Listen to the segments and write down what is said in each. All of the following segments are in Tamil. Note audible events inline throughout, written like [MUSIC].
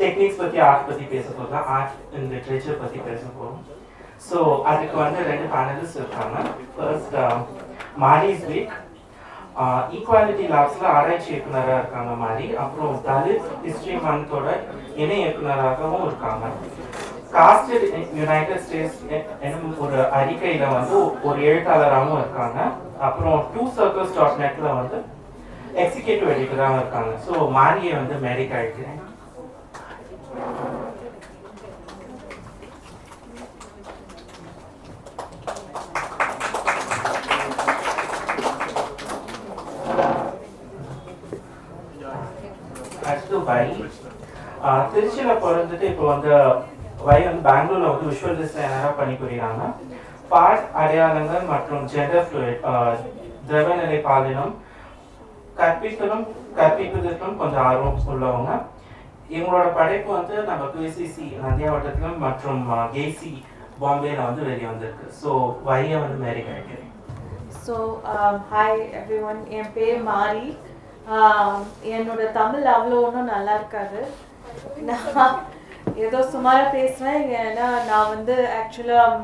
டெக்னிக்ஸ் பற்றி ஆர்ட் பற்றி பேச போகிறோம் ஆர்ட் அண்ட் லிட்ரேச்சர் பற்றி பேச போகிறோம் ஸோ அதுக்கு வந்து ரெண்டு பேனலிஸ்ட் இருக்காங்க. ஃபர்ஸ்ட் மாரிஸ் வீக் ஈக்குவாலிட்டி லாப்ஸில் ஆராய்ச்சி இயக்குனராக இருக்காங்க மாரி அப்புறம் தலித் ஹிஸ்ட்ரி மந்தோட இணை இயக்குனராகவும் இருக்காங்க. காஸ்டட் யுனைடெட் ஸ்டேட்ஸ் என்னும் ஒரு அறிக்கையில் வந்து ஒரு எழுத்தாளராகவும் இருக்காங்க. அப்புறம் டூ சர்க்கிள்ஸ் டாட் நெட்டில் வந்து எக்ஸிக்யூட்டிவ் எடிட்டராகவும் இருக்காங்க. ஸோ மாரியை வந்து மேரிக் ஆகிக்கிறேன் Uh, திருச்சியில பிறந்துட்டு இப்போ வந்து வை வந்து பெங்களூர்ல வந்து விஷுவல் டிசைனராக பணிபுரியுறாங்க பாட் அடையாளங்கள் மற்றும் ஜெண்டர் ஃப்ளூயிட் uh, திரவநிலை பாலினம் கற்பித்தலும் கற்பிப்பதற்கும் கொஞ்சம் ஆர்வம் உள்ளவங்க. இவங்களோட படைப்பு வந்து நம்ம கியூசிசி நந்தியா வட்டத்திலும் மற்றும் கேசி பாம்பேல வந்து வெளியே வந்திருக்கு. ஸோ வையை வந்து மேரி கிடைக்கிறேன் ஸோ ஹாய் எவ்ரி ஒன் என் பேர் மாரி. Um, என்னோட தமிழ் அவ்வளோ ஒன்றும் நல்லா இருக்காது. நான் ஏதோ சுமாராக பேசுவேன் ஏன்னா நான் வந்து ஆக்சுவலாக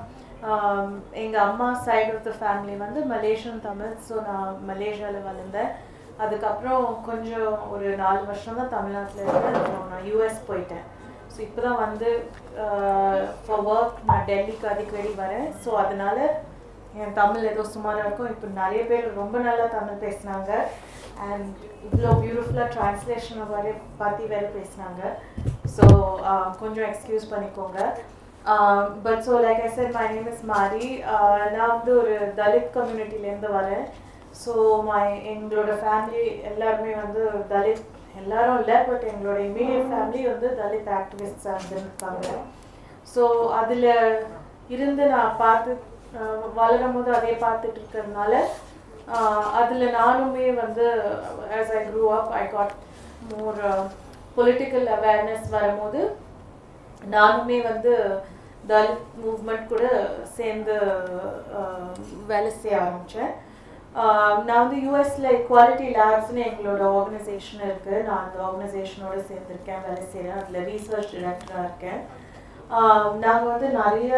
um, எங்கள் அம்மா சைடு ஆஃப் த ஃபேமிலி வந்து மலேசியன் தமிழ் ஸோ நான் மலேசியாவில் வளர்ந்தேன். அதுக்கப்புறம் கொஞ்சம் ஒரு நாலு வருஷம் தான் தமிழ்நாட்டில் இருந்து நான் யூஎஸ் போயிட்டேன். ஸோ இப்போ தான் வந்து ஃபார் ஒர்க் நான் டெல்லிக்கு அடிக்கடி வரேன். ஸோ அதனால என் தமிழ் ஏதோ சுமாராக இருக்கும். இப்போ நிறைய பேர் ரொம்ப நல்லா தமிழ் பேசுனாங்க. அண்ட் இவ்வளோ பியூட்டிஃபுல்லாக டிரான்ஸ்லேஷனை வரை பற்றி வேறு பேசுனாங்க. ஸோ கொஞ்சம் எக்ஸ்கியூஸ் பண்ணிக்கோங்க. But so like I sir my name is Mari நான் வந்து ஒரு தலித் கம்யூனிட்டிலேருந்து வரேன். ஸோ மை எங்களோட ஃபேமிலி எல்லாருமே வந்து தலித் எல்லாரும் இல்லை பட் எங்களோட இமீடியட் ஃபேமிலி வந்து தலித் ஆக்டிவிஸ்டாக இருந்திருக்காங்க. ஸோ அதில் இருந்து நான் பார்த்து வளரும் போது அதே பார்த்துட்டு இருக்கிறதுனால அதில் நானுமே வந்து as I grew up I got more political awareness வரும்போது நானுமே வந்து தலித் மூவ்மெண்ட் கூட சேர்ந்து வேலை செய்ய ஆரம்பித்தேன் நான் வந்து யூஎஸ்ல குவாலிட்டி லேப்ஸ்னு எங்களோட ஆர்கனைசேஷன் இருக்குது நான் அந்த ஆர்கனைசேஷனோட சேர்ந்துருக்கேன் வேலை செய்கிறேன் அதில் ரீசர்ச் டிரெக்டராக இருக்கேன். நாங்கள் வந்து நிறைய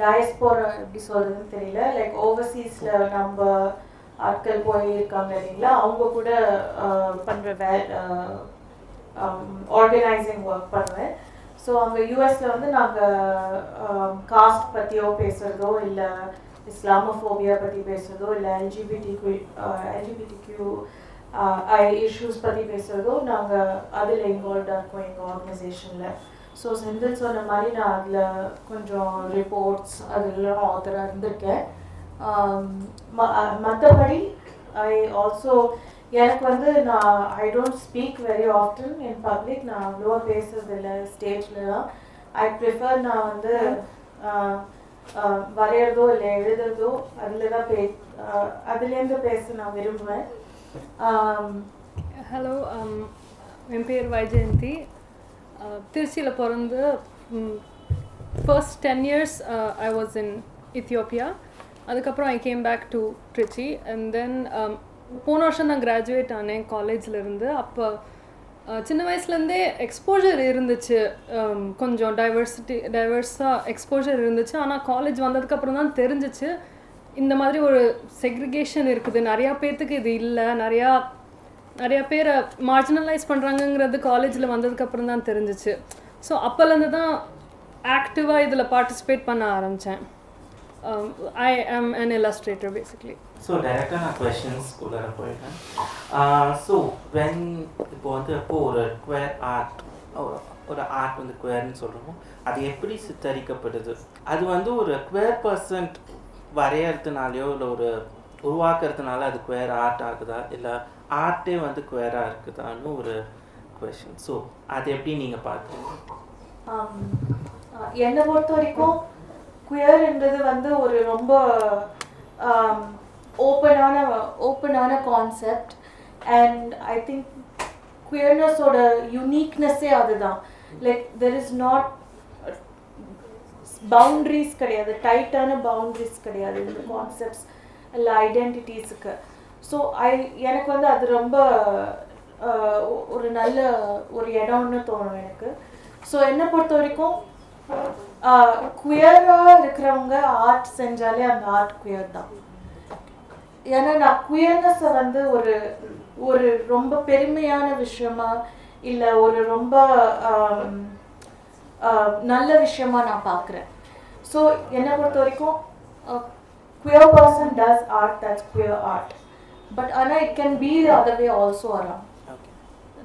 டயஸ்போரா எப்படி சொல்கிறதுன்னு தெரியல. லைக் ஓவர்சீஸில் நம்ம ஆட்கள் போயிருக்காங்க இல்லைங்களா? அவங்க கூட பண்ணுற வே ஆர்கனைசிங் ஒர்க் பண்ணுவேன். ஸோ அங்கே யூஎஸில் வந்து நாங்கள் காஸ்ட் பற்றியோ பேசுகிறதோ இல்லை இஸ்லாமோஃபோபியா பற்றி பேசுகிறதோ இல்லை LGBT LGBT Q I issues பற்றி பேசுகிறதோ நாங்கள் அதில் இன்வால்வ்டாக இருக்கோம் எங்கள் ஆர்கனைசேஷனில் ஸோ செந்தில் சொன்ன மாதிரி நான் அதில் கொஞ்சம் ரிப்போர்ட்ஸ் அதெல்லாம் ஆத்தராக இருந்திருக்கேன். மற்றபடி ஐ ஆல்சோ எனக்கு வந்து நான் I don't speak very often in public நான் அவ்வளோவா பேசுறதில்ல ஸ்டேஜ்லலாம் ஐ ப்ரிஃபர் நான் வந்து வரைகிறதோ இல்லை எழுதுறதோ அதில் தான் பே அதுலேருந்து பேச நான் விரும்புவேன் ஹலோ என் பேர் வைஜெயந்தி திருச்சியில் பிறந்து first ten years I was in Ethiopia அதுக்கப்புறம் I came back to Trichy and then போன வருஷம் நான் கிராஜுவேட் ஆனேன் காலேஜில் இருந்து அப்போ சின்ன வயசுலேருந்தே எக்ஸ்போஜர் இருந்துச்சு. கொஞ்சம் டைவர்சிட்டி டைவர்ஸாக எக்ஸ்போஜர் இருந்துச்சு. ஆனால் காலேஜ் வந்ததுக்கப்புறம் தான் தெரிஞ்சிச்சு. இந்த மாதிரி ஒரு செக்ரிகேஷன் இருக்குது. நிறையா பேர்த்துக்கு இது இல்லை. நிறையா நிறையா பேரை மார்ஜினலைஸ் பண்ணுறாங்கங்கிறது காலேஜில் வந்ததுக்கப்புறம் தான் தெரிஞ்சிச்சு. ஸோ அப்போலேருந்து தான் ஆக்டிவாக இதில் பார்ட்டிசிபேட் பண்ண ஆரம்பித்தேன் ஐ ஆம் an illustrator பேசிக்லி ஸோ டைரெக்டாக நான் கொஷின்ஸ் குள்ளே போயிட்டேன் ஸோ வென் இப்போ வந்து இப்போ ஒரு குவேர் ஆர்ட் ஒரு ஆர்ட் வந்து குவேர்னு சொல்கிறோம் அது எப்படி சித்தரிக்கப்படுது அது வந்து ஒரு குவேர் பர்சன்ட் வரையறதுனாலையோ இல்லை ஒரு உருவாக்குறதுனால அது குவேர் ஆர்ட் ஆகுதா இல்லை ஆர்ட்டே வந்து குவேராக இருக்குதான்னு ஒரு கொஷின் ஸோ அது எப்படி நீங்கள் ஆஹ் என்னை பொறுத்த வரைக்கும் குயர்ன்றது வந்து ஒரு ரொம்ப ஓப்பனான ஓப்பனான கான்செப்ட் அண்ட் ஐ திங்க் குயர்னஸோட யுனீக்னஸ்ஸே அதுதான். Like there is not boundaries கிடையாது. டைட்டான பவுண்ட்ரிஸ் கிடையாது இந்த கான்செப்ட்ஸ் இல்லை ஐடென்டிட்டிஸுக்கு ஸோ ஐ எனக்கு வந்து அது ரொம்ப uh, ஒரு நல்ல ஒரு இடம்னு தோணும் எனக்கு. ஸோ என்னை பொறுத்த வரைக்கும் குயராக இருக்கிறவங்க ஆர்ட் செஞ்சாலே அந்த ஆர்ட் குயர் தான். ஏன்னா நான் குயர்னஸை வந்து ஒரு ஒரு ரொம்ப பெருமையான விஷயமா இல்லை ஒரு ரொம்ப நல்ல விஷயமா நான் பார்க்குறேன். ஸோ என்னை பொறுத்த வரைக்கும் queer person does art that's queer art but ஆனால் it can be the other way also around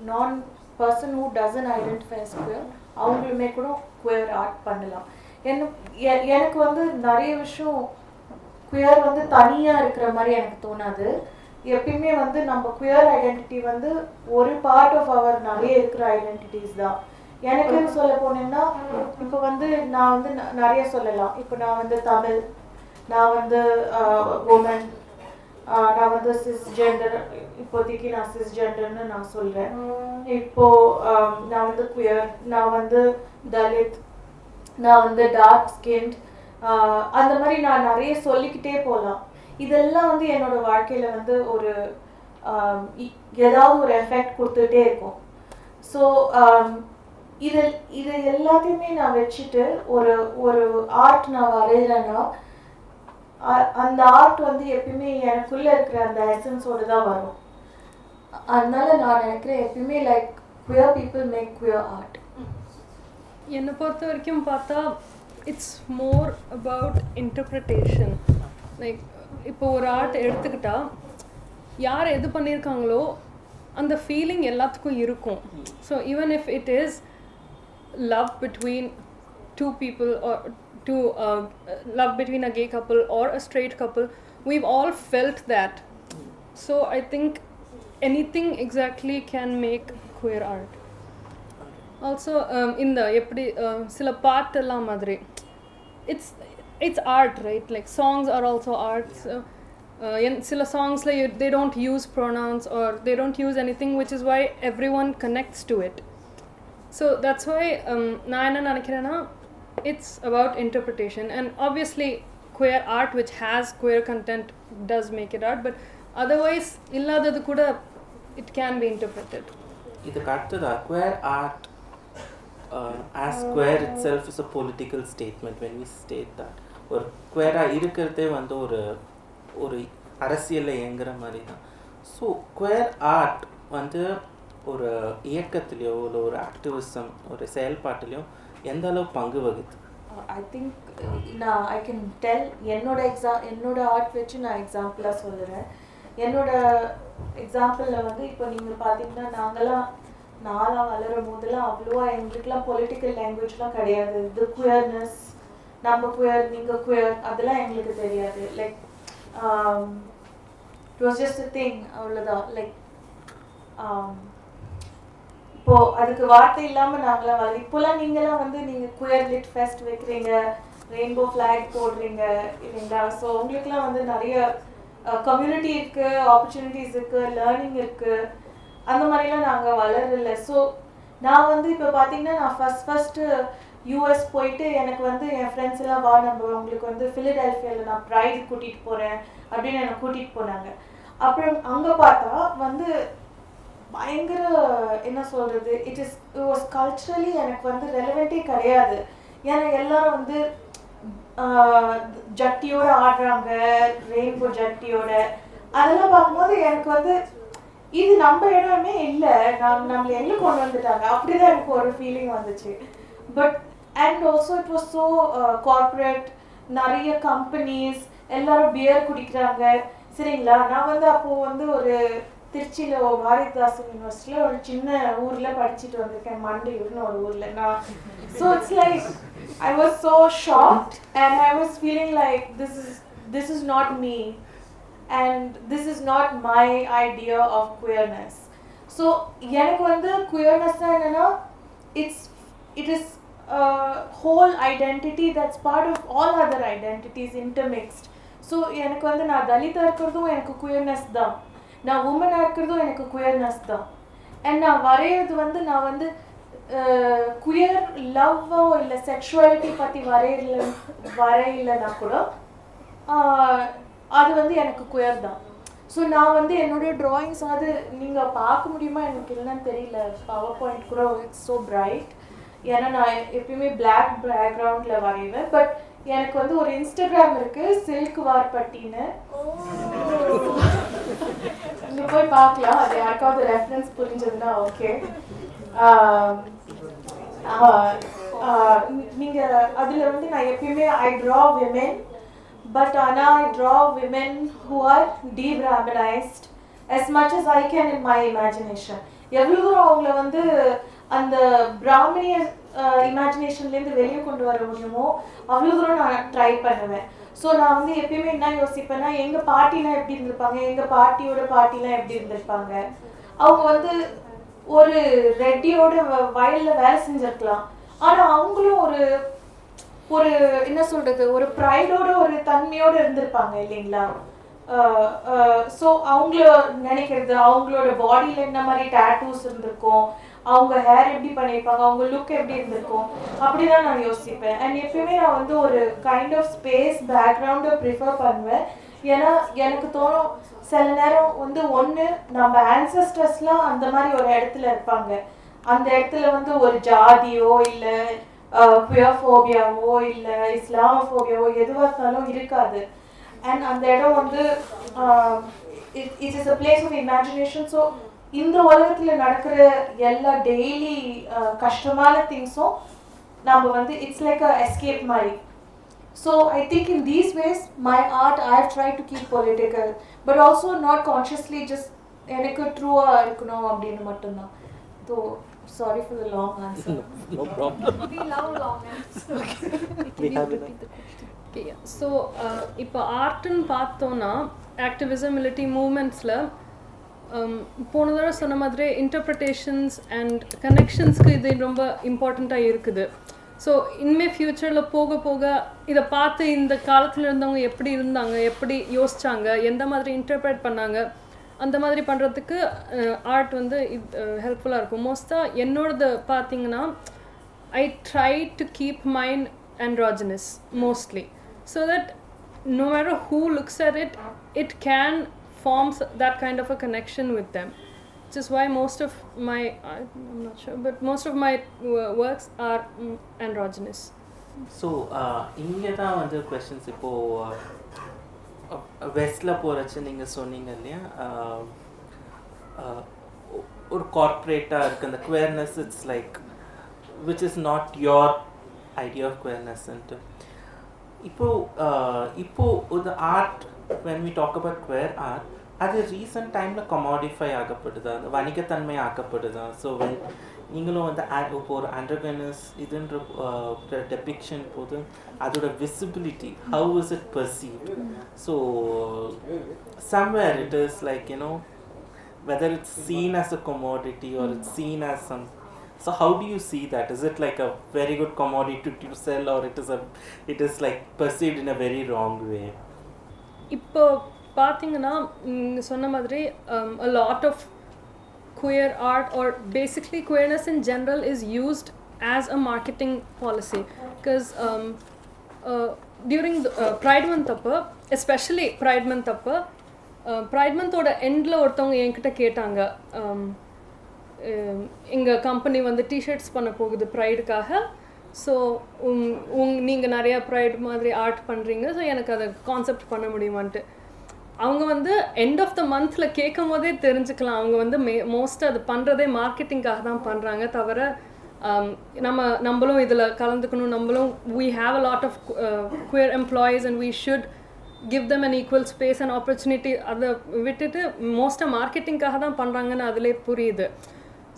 நான் person who doesn't identify queer அவங்களுமே கூட குயர் ஆர்ட் பண்ணலாம். என்ன எனக்கு வந்து நிறைய விஷயம் குயர் வந்து தனியாக இருக்கிற மாதிரி எனக்கு தோணாது. எப்பயுமே வந்து நம்ம குயர் ஐடென்டிட்டி வந்து ஒரு பார்ட் ஆஃப் அவர் நிறைய இருக்கிற ஐடென்டிட்டிஸ் தான். எனக்குன்னு சொல்ல போனேன்னா இப்போ வந்து நான் வந்து ந- நிறைய சொல்லலாம். இப்போ நான் வந்து தமிழ் நான் வந்து உமன் நான் வந்து சிஸ் ஜெண்டர் இப்போதைக்கு நான் சிஸ் ஜெண்டர்னு நான் சொல்றேன். இப்போ நான் வந்து குயர் நான் வந்து தலித் நான் வந்து டார்க் ஸ்கின்ட் அந்த மாதிரி நான் நிறைய சொல்லிக்கிட்டே போகலாம். இதெல்லாம் வந்து என்னோட வாழ்க்கையில வந்து ஒரு ஏதாவது ஒரு எஃபெக்ட் கொடுத்துட்டே இருக்கும். ஸோ இது இது எல்லாத்தையுமே நான் வச்சுட்டு ஒரு ஒரு ஆர்ட் நான் வரைகிறேன்னா அந்த ஆர்ட் வந்து எப்பயுமே எனக்குள்ளே இருக்கிற அந்த எசன்ஸோடு தான் வரும். அதனால நான் நினைக்கிறேன் எப்பயுமே like queer people make queer art என்னை பொறுத்த வரைக்கும் பார்த்தா it's more about interpretation like இப்போ ஒரு ஆர்ட் எடுத்துக்கிட்டால் யார் எது பண்ணியிருக்காங்களோ அந்த ஃபீலிங் எல்லாத்துக்கும் இருக்கும். So even if it is love between two people or two uh, love between a gay couple or a straight couple we've all felt that so i think anything exactly can make queer art also um, இந்த எப்படி uh, சில பாட்டெல்லாம் மாதிரி it's it's art right like songs are also arts சில சாங்ஸில் you they don't use pronouns or they don't use anything which is why everyone connects to it so that's why நான் என்ன நினைக்கிறேன்னா it's about interpretation and obviously queer art which has queer content does make it art but otherwise இல்லாதது கூட இட் கேன் பி இன்டர்பிரிட்டட் இதுக்கு அடுத்ததா queer art uh, as queer itself is a political statement when we state that ஒரு குவேராக இருக்கிறதே வந்து ஒரு ஒரு அரசியலில் இயங்குற மாதிரி தான் ஸோ குவேர் ஆர்ட் வந்து ஒரு இயக்கத்துலேயோ இல்லை ஒரு ஆக்டிவிசம் ஒரு செயல்பாட்டிலையோ எந்த அளவு பங்கு வகுது ஐ திங்க் நான் ஐ கேன் டெல் என்னோட எக்ஸா என்னோட ஆர்ட் வச்சு நான் எக்ஸாம்பிளாக சொல்லுறேன் என்னோட எக்ஸாம்பிளில் வந்து இப்போ நீங்கள் பார்த்தீங்கன்னா நாங்களாம் நாளாக வளரும் போதெல்லாம் அவ்வளோவா எங்களுக்குலாம் பொலிட்டிக்கல் லாங்குவேஜ்லாம் கிடையாது. இது குயர்னஸ் நம்ம குயர் நீங்கள் குயர் அதெல்லாம் எங்களுக்கு தெரியாது. Like it was just thing அவ்வளோதான் லைக் இப்போ அதுக்கு வார்த்தை இல்லாம நாங்களாம் வளர்ந்து இப்போலாம் நீங்களாம் வந்து நீங்க குயர் லிட் ஃபெஸ்ட் வைக்கிறீங்க ரெயின்போ ஃபிளாக் போடுறீங்க இல்லைங்களா? ஸோ உங்களுக்குலாம் வந்து நிறைய கம்யூனிட்டி இருக்கு ஆப்பர்ச்சுனிட்டிஸ் இருக்கு லேர்னிங் இருக்கு. அந்த மாதிரிலாம் நாங்கள் வளரல. ஸோ நான் வந்து இப்போ பார்த்தீங்கன்னா நான் ஃபஸ்ட் ஃபஸ்ட்டு யூஎஸ் போயிட்டு எனக்கு வந்து என் ஃப்ரெண்ட்ஸ் எல்லாம் வா நம்ம உங்களுக்கு வந்து ஃபிலடெல்ஃபியாவில் நான் ப்ரைஸ் கூட்டிகிட்டு போகிறேன் அப்படின்னு என்னை கூட்டிகிட்டு போனாங்க. அப்புறம் அங்கே பார்த்தா வந்து பயங்கர என்ன சொல்றது இட் இஸ் வாஸ் கல்ச்சுரலி எனக்கு வந்து ரெலவெண்ட்டே கிடையாது. ஏன்னா எல்லாரும் வந்து ஜட்டியோட ஆடுறாங்க ரெயின்போ ஜட்டியோட. அதெல்லாம் பார்க்கும்போது எனக்கு வந்து இது நம்ம இடமே இல்லை. நம்ம நம்மளை எங்க கொண்டு வந்துட்டாங்க? அப்படிதான் எனக்கு ஒரு ஃபீலிங் வந்துச்சு. But and also it was so corporate நிறைய கம்பெனிஸ் எல்லாரும் பியர் குடிக்கிறாங்க. சரிங்களா? நான் வந்து அப்போ வந்து ஒரு திருச்சியில ஒரு பாரதிதாசன் யூனிவர்சிட்டியில ஒரு சின்ன ஊர்ல படிச்சுட்டு வந்திருக்கேன் மண்டையூர்னு ஒரு ஊர்ல நான் so it's like I was so shocked and I was feeling like this is this is not me and this is not my idea of queerness so எனக்கு வந்து குயர்னஸ்னா என்னன்னா it's it is whole identity that's part of all other identities intermixed so எனக்கு வந்து நான் தலிதா இருக்கிறதும் எனக்கு குயர்னஸ் தான் நான் உமனாக இருக்கிறதும் எனக்கு குயர்னஸ் தான். அண்ட் நான் வரைகிறது வந்து நான் வந்து குயர் லவ்வோ இல்லை செக்ஷுவாலிட்டி பற்றி வரையில வரையிலனா கூட அது வந்து எனக்கு குயர் தான். ஸோ நான் வந்து என்னுடைய ட்ராயிங்ஸ் அது நீங்கள் பார்க்க முடியுமா? எனக்கு இல்லைன்னு தெரியல. பவர் பாயிண்ட் கூட இட்ஸ் ஸோ பிரைட் ஏன்னா நான் எப்பயுமே பிளாக் பேக்ரவுண்டில் வரைவேன். பட் எனக்கு வந்து ஒரு இன்ஸ்டாகிராம் இருக்குது சில்க் வார்பட்டின்னு நீங்க போய் பார்க்கலாம் அது யாருக்காவது ரெஃபரன்ஸ் புரிஞ்சதுன்னா ஓகே நீங்க அதுல வந்து நான் எப்பயுமே ஐ ட்ரா விமென் பட் ஆனா I draw women who are debrahminised as much as I can in my imagination எவ்வளோ தூரம் அவங்கள வந்து அந்த பிராமணிய இமேஜினேஷன்லேருந்து வெளியே கொண்டு வர முடியுமோ அவ்வளோ தூரம் நான் ட்ரை பண்ணுவேன். ஸோ நான் வந்து எப்பயுமே என்ன யோசிப்பேன்னா எங்கள் பாட்டிலாம் எப்படி இருந்திருப்பாங்க? எங்கள் பாட்டியோட பாட்டிலாம் எப்படி இருந்திருப்பாங்க? அவங்க வந்து ஒரு ரெட்டியோட வ- வேலை செஞ்சிருக்கலாம். ஆனால் அவங்களும் ஒரு ஒரு என்ன சொல்கிறது ஒரு ப்ரைடோட ஒரு தன்மையோட இருந்திருப்பாங்க இல்லைங்களா? ஸோ அவங்கள நினைக்கிறது அவங்களோட பாடியில் என்ன மாதிரி டேட்டூஸ் இருந்திருக்கும்? அவங்க ஹேர் எப்படி பண்ணியிருப்பாங்க அவங்க லுக் எப்படி இருந்திருக்கும் அப்படிதான் நான் யோசிப்பேன். அண்ட் எப்பயுமே நான் வந்து ஒரு கைண்ட் ஆஃப் ஸ்பேஸ் பேக்ரவுண்டை ப்ரிஃபர் பண்ணுவேன். ஏன்னா எனக்கு தோணும் சில நேரம் வந்து ஒன்று நம்ம ஆன்சஸ்டர்ஸ்லாம் அந்த மாதிரி ஒரு இடத்துல இருப்பாங்க. அந்த இடத்துல வந்து ஒரு ஜாதியோ இல்லை குயர்ஃபோபியாவோ இல்லை இஸ்லாமோபியாவோ எதுவாக இருந்தாலும் இருக்காது. அண்ட் அந்த இடம் வந்து it is a place of imagination so இந்த உலகத்தில் நடக்கிற எல்லா டெய்லி கஷ்டமான திங்ஸும் நம்ம வந்து இட்ஸ் லைக் அ எஸ்கேப் மாதிரி So I think in these ways, my art I have tried to keep political, but also not consciously just எனக்கு ட்ரூவா இருக்கணும் அப்படின்னு மட்டும்தான் so sorry for the long answer No problem. We love long answers. We have enough. Okay, yeah. So இப்போ ஆர்ட்னு பார்த்தோன்னா ஆக்டிவிசம் இல்லாட்டி மூமெண்ட்ஸில் Um, போன தடவை சொன்ன மாதிரி இன்டர்பிரிட்டேஷன்ஸ் அண்ட் கனெக்ஷன்ஸ்க்கு இது ரொம்ப இம்பார்ட்டண்ட்டாக இருக்குது. ஸோ இனிமேல் ஃப்யூச்சரில் போக போக இதை பார்த்து இந்த காலத்தில் இருந்தவங்க எப்படி இருந்தாங்க எப்படி யோசிச்சாங்க எந்த மாதிரி இன்டர்பிரேட் பண்ணாங்க அந்த மாதிரி பண்ணுறதுக்கு ஆர்ட் uh, வந்து இது uh, ஹெல்ப்ஃபுல்லாக இருக்கும். மோஸ்ட்டாக என்னோடது பார்த்தீங்கன்னா I try to keep mind androgynous mostly. So that no matter who looks at it, it can form s- that kind of a connection with them. Which is why most of my, I- I'm not sure, but most of my uh, works are mm, androgynous. So இங்கே தான் வந்து கொஷின்ஸ் இப்போது வெஸ்டில் போகிறச்சு நீங்கள் சொன்னீங்க இல்லையா ஆஹ், ஆஹ், ஒ- ஒரு கார்ப்ரேட்டாக இருக்குது அந்த queerness it's like which is not your idea of குவேர்னஸ்ன்ட்டு இப்போ ஆஹ், இப்போ ஒரு art when we talk about queer art அது ரீசன்ட் டைமில் கமாடிஃபை ஆகப்படுதா அந்த வணிகத்தன்மை ஆக்கப்படுதா ஸோ வென் நீங்களும் வந்து a- இப்போ ஒரு அண்டர்கனஸ் இதுன்ற டெபிக்ஷன் போது அதோட visibility how is it perceived so somewhere it is like you know whether it's seen as a commodity or it's seen as some so how do you see that is it like a very good commodity to sell or it is a it is like perceived in a very wrong way இப்போ பார்த்தீங்கன்னா சொன்ன மாதிரி a lot of queer art or basically queerness in general is used as a marketing policy because during pride month அப்போ எஸ்பெஷலி ப்ரைட் மந்த் அப்போ ப்ரைட் மந்தோட எண்டில் ஒருத்தவங்க என்கிட்ட கேட்டாங்க எங்கள் கம்பெனி வந்து டிஷர்ட்ஸ் பண்ண போகுது ப்ரைடுக்காக ஸோ உங் நீங்கள் நிறைய ப்ரைட் மாதிரி ஆர்ட் பண்ணுறீங்க ஸோ எனக்கு அதை கான்செப்ட் பண்ண முடியுமான்ட்டு. அவங்க வந்து எண்ட் ஆஃப் த மந்தில் கேட்கும் போதே தெரிஞ்சுக்கலாம். அவங்க வந்து மே மோஸ்ட் அது பண்ணுறதே மார்க்கெட்டிங்காக தான் பண்ணுறாங்க தவிர um, நம்ம நம்மளும் இதில் கலந்துக்கணும். நம்மளும் we have a lot of queer employees and and should give them them equal space and opportunity அதை விட்டுட்டு மோஸ்ட்டாக மார்க்கெட்டிங்காக தான் பண்ணுறாங்கன்னு அதிலே புரியுது.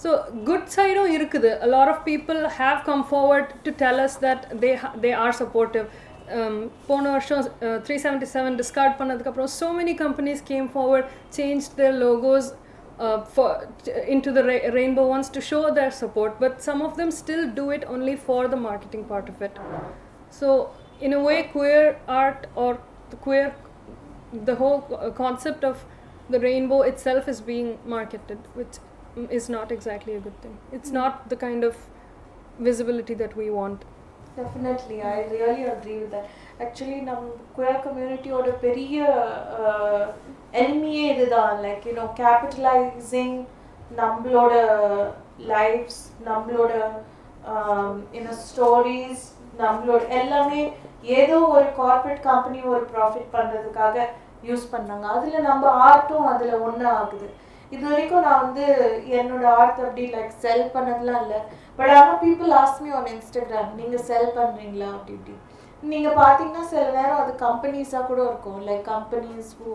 ஸோ குட் சைடும் இருக்குது a lot of people have come forward to tell us that they ha- they are supportive um, போன வருஷம் த்ரீ செவன்ட்டி செவன் டிஸ்கார்ட் பண்ணதுக்கப்புறம் so many companies came forward changed their logos uh, for t- into the ra- rainbow ones to show their support but some of them still do it only for the marketing part of it so in a way queer art or the queer the whole co- uh, concept of the rainbow itself is being marketed which mm, is not exactly a good thing it's not the kind of visibility that we want. Definitely I really agree with that. Actually, நம் குயர் கம்யூனிட்டியோட பெரிய எனிமியே இதுதான் லைக் யூனோ கேபிட்டலைசிங் நம்மளோட லைஃப்ஸ் நம்மளோட இன்னும் ஸ்டோரிஸ் நம்மளோட எல்லாமே ஏதோ ஒரு கார்ப்பரேட் கம்பெனி ஒரு ப்ராஃபிட் பண்ணுறதுக்காக யூஸ் பண்ணாங்க அதில் நம்ம ஆர்ட்டும் அதில் ஒன்றா ஆகுது இது வரைக்கும் நான் வந்து என்னோட ஆர்ட் அப்படி லைக் செல் பண்ணதுலாம் இல்லை. பட் ஆனால் பீப்புள் ஆஸ்மி ஆன் இன்ஸ்டாகிராம் நீங்கள் செல் பண்ணுறீங்களா அப்படி இப்படி. நீங்கள் பார்த்தீங்கன்னா சில நேரம் அது கம்பெனிஸாக கூட இருக்கும். Like companies who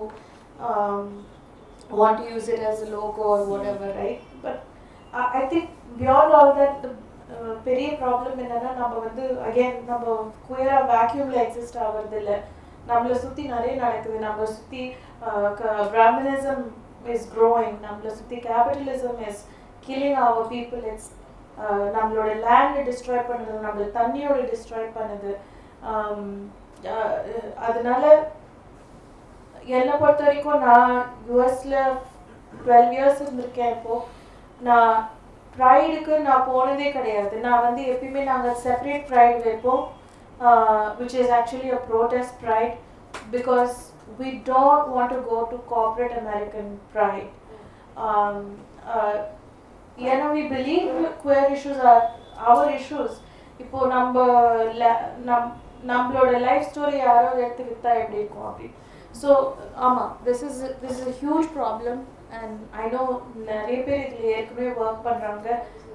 want use it as logo or whatever right but I think beyond all that பெரிய ப்ராப்ளம் என்னன்னா நம்ம வந்து அகைன் நம்ம குயராக வேக்யூமில் எக்ஸிஸ்ட் ஆகிறது இல்லை நம்மளை சுற்றி நிறைய நடக்குது. நம்மளை சுற்றி பிராமணிசம் uh, இஸ் க்ரோயிங் நம்மளை சுற்றி capitalism is killing our people it's நம்மளோட லேண்டை டிஸ்ட்ராய் பண்ணுது நம்மளோட தண்ணியோட டிஸ்ட்ராய் பண்ணுது. Um, uh, அதனால என்னை பொறுத்த வரைக்கும் நான் யூஎஸில் டுவெல் இயர்ஸ் இருந்திருக்கேன் இப்போது நான் ப்ரைடுக்கு நான் போனதே கிடையாது. நான் வந்து எப்பயுமே நாங்கள் செப்பரேட் ப்ரைட் வைப்போம். Which is actually a protest pride because we don't want to go to corporate American pride ஏன்னா we believe queer issues are our issues இப்போ நம்ம la- நம் நம்மளோட லைஃப் ஸ்டோரி யாரோ எடுத்து வித்தா எப்படி இருக்கும் அப்படி ஸோ ஆமாம் this is this is huge problem and I know நிறைய பேர் இதில் ஏற்கனவே ஒர்க் பண்ணுறாங்க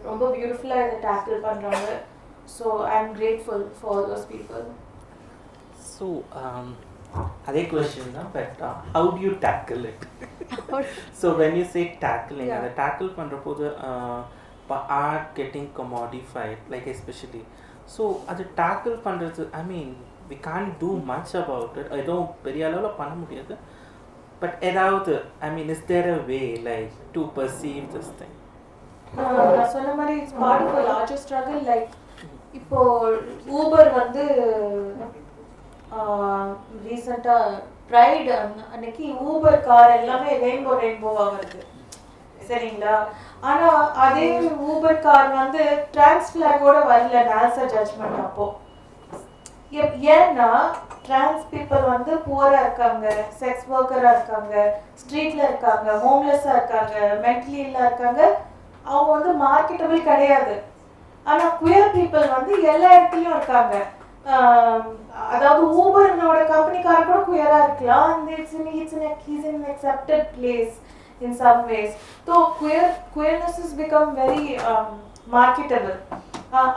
ரொம்ப பியூட்டிஃபுல்லாக இதை டேக்கிள் பண்ணுறாங்க so I am grateful for those people so அதே கொஸ்டின் தான் but how do you tackle it so when you say tackling. அதை டேக்கிள் பண்ணுற போது இப்போ art getting commodified like especially so அது டேக்கிள் பண்ணுறது I mean we can't do much about it எதுவும் பெரிய அளவில் பண்ண முடியாது. பட் ஏதாவது I mean is there a way like to perceive this thing சொன்ன மாதிரி it's part of larger struggle like இப்போ ஊபர் வந்து ரீசெண்டாக ப்ரைடு அன்னைக்கு ஊபர் கார் எல்லாமே ரெயின்போ ரெயின்போவாக வருது. சரிங்களா? ஆனா அதே ஊபர் கார் வந்து டிரான்ஸ் ஃபிளாகோட வரல நாசா ஜட்ஜ்மெண்ட் அப்போ. எப்- ஏன்னா டிரான்ஸ் பீப்புள் வந்து புவரா இருக்காங்க செக்ஸ் ஒர்க்கரா இருக்காங்க ஸ்ட்ரீட்ல இருக்காங்க ஹோம்லெஸ்ஸா இருக்காங்க மென்டலி இல்லா இருக்காங்க. அவங்க வந்து மார்க்கெட்டபிள் கிடையாது. ஆனா குயர் பீப்புள் வந்து எல்லா இடத்துலயும் இருக்காங்க. அதாவது ஊபர்னோட கம்பெனிக்கார கூட குயரா இருக்கலாம். And it's in it's in his in accepted place in some ways so queer queerness is become very marketable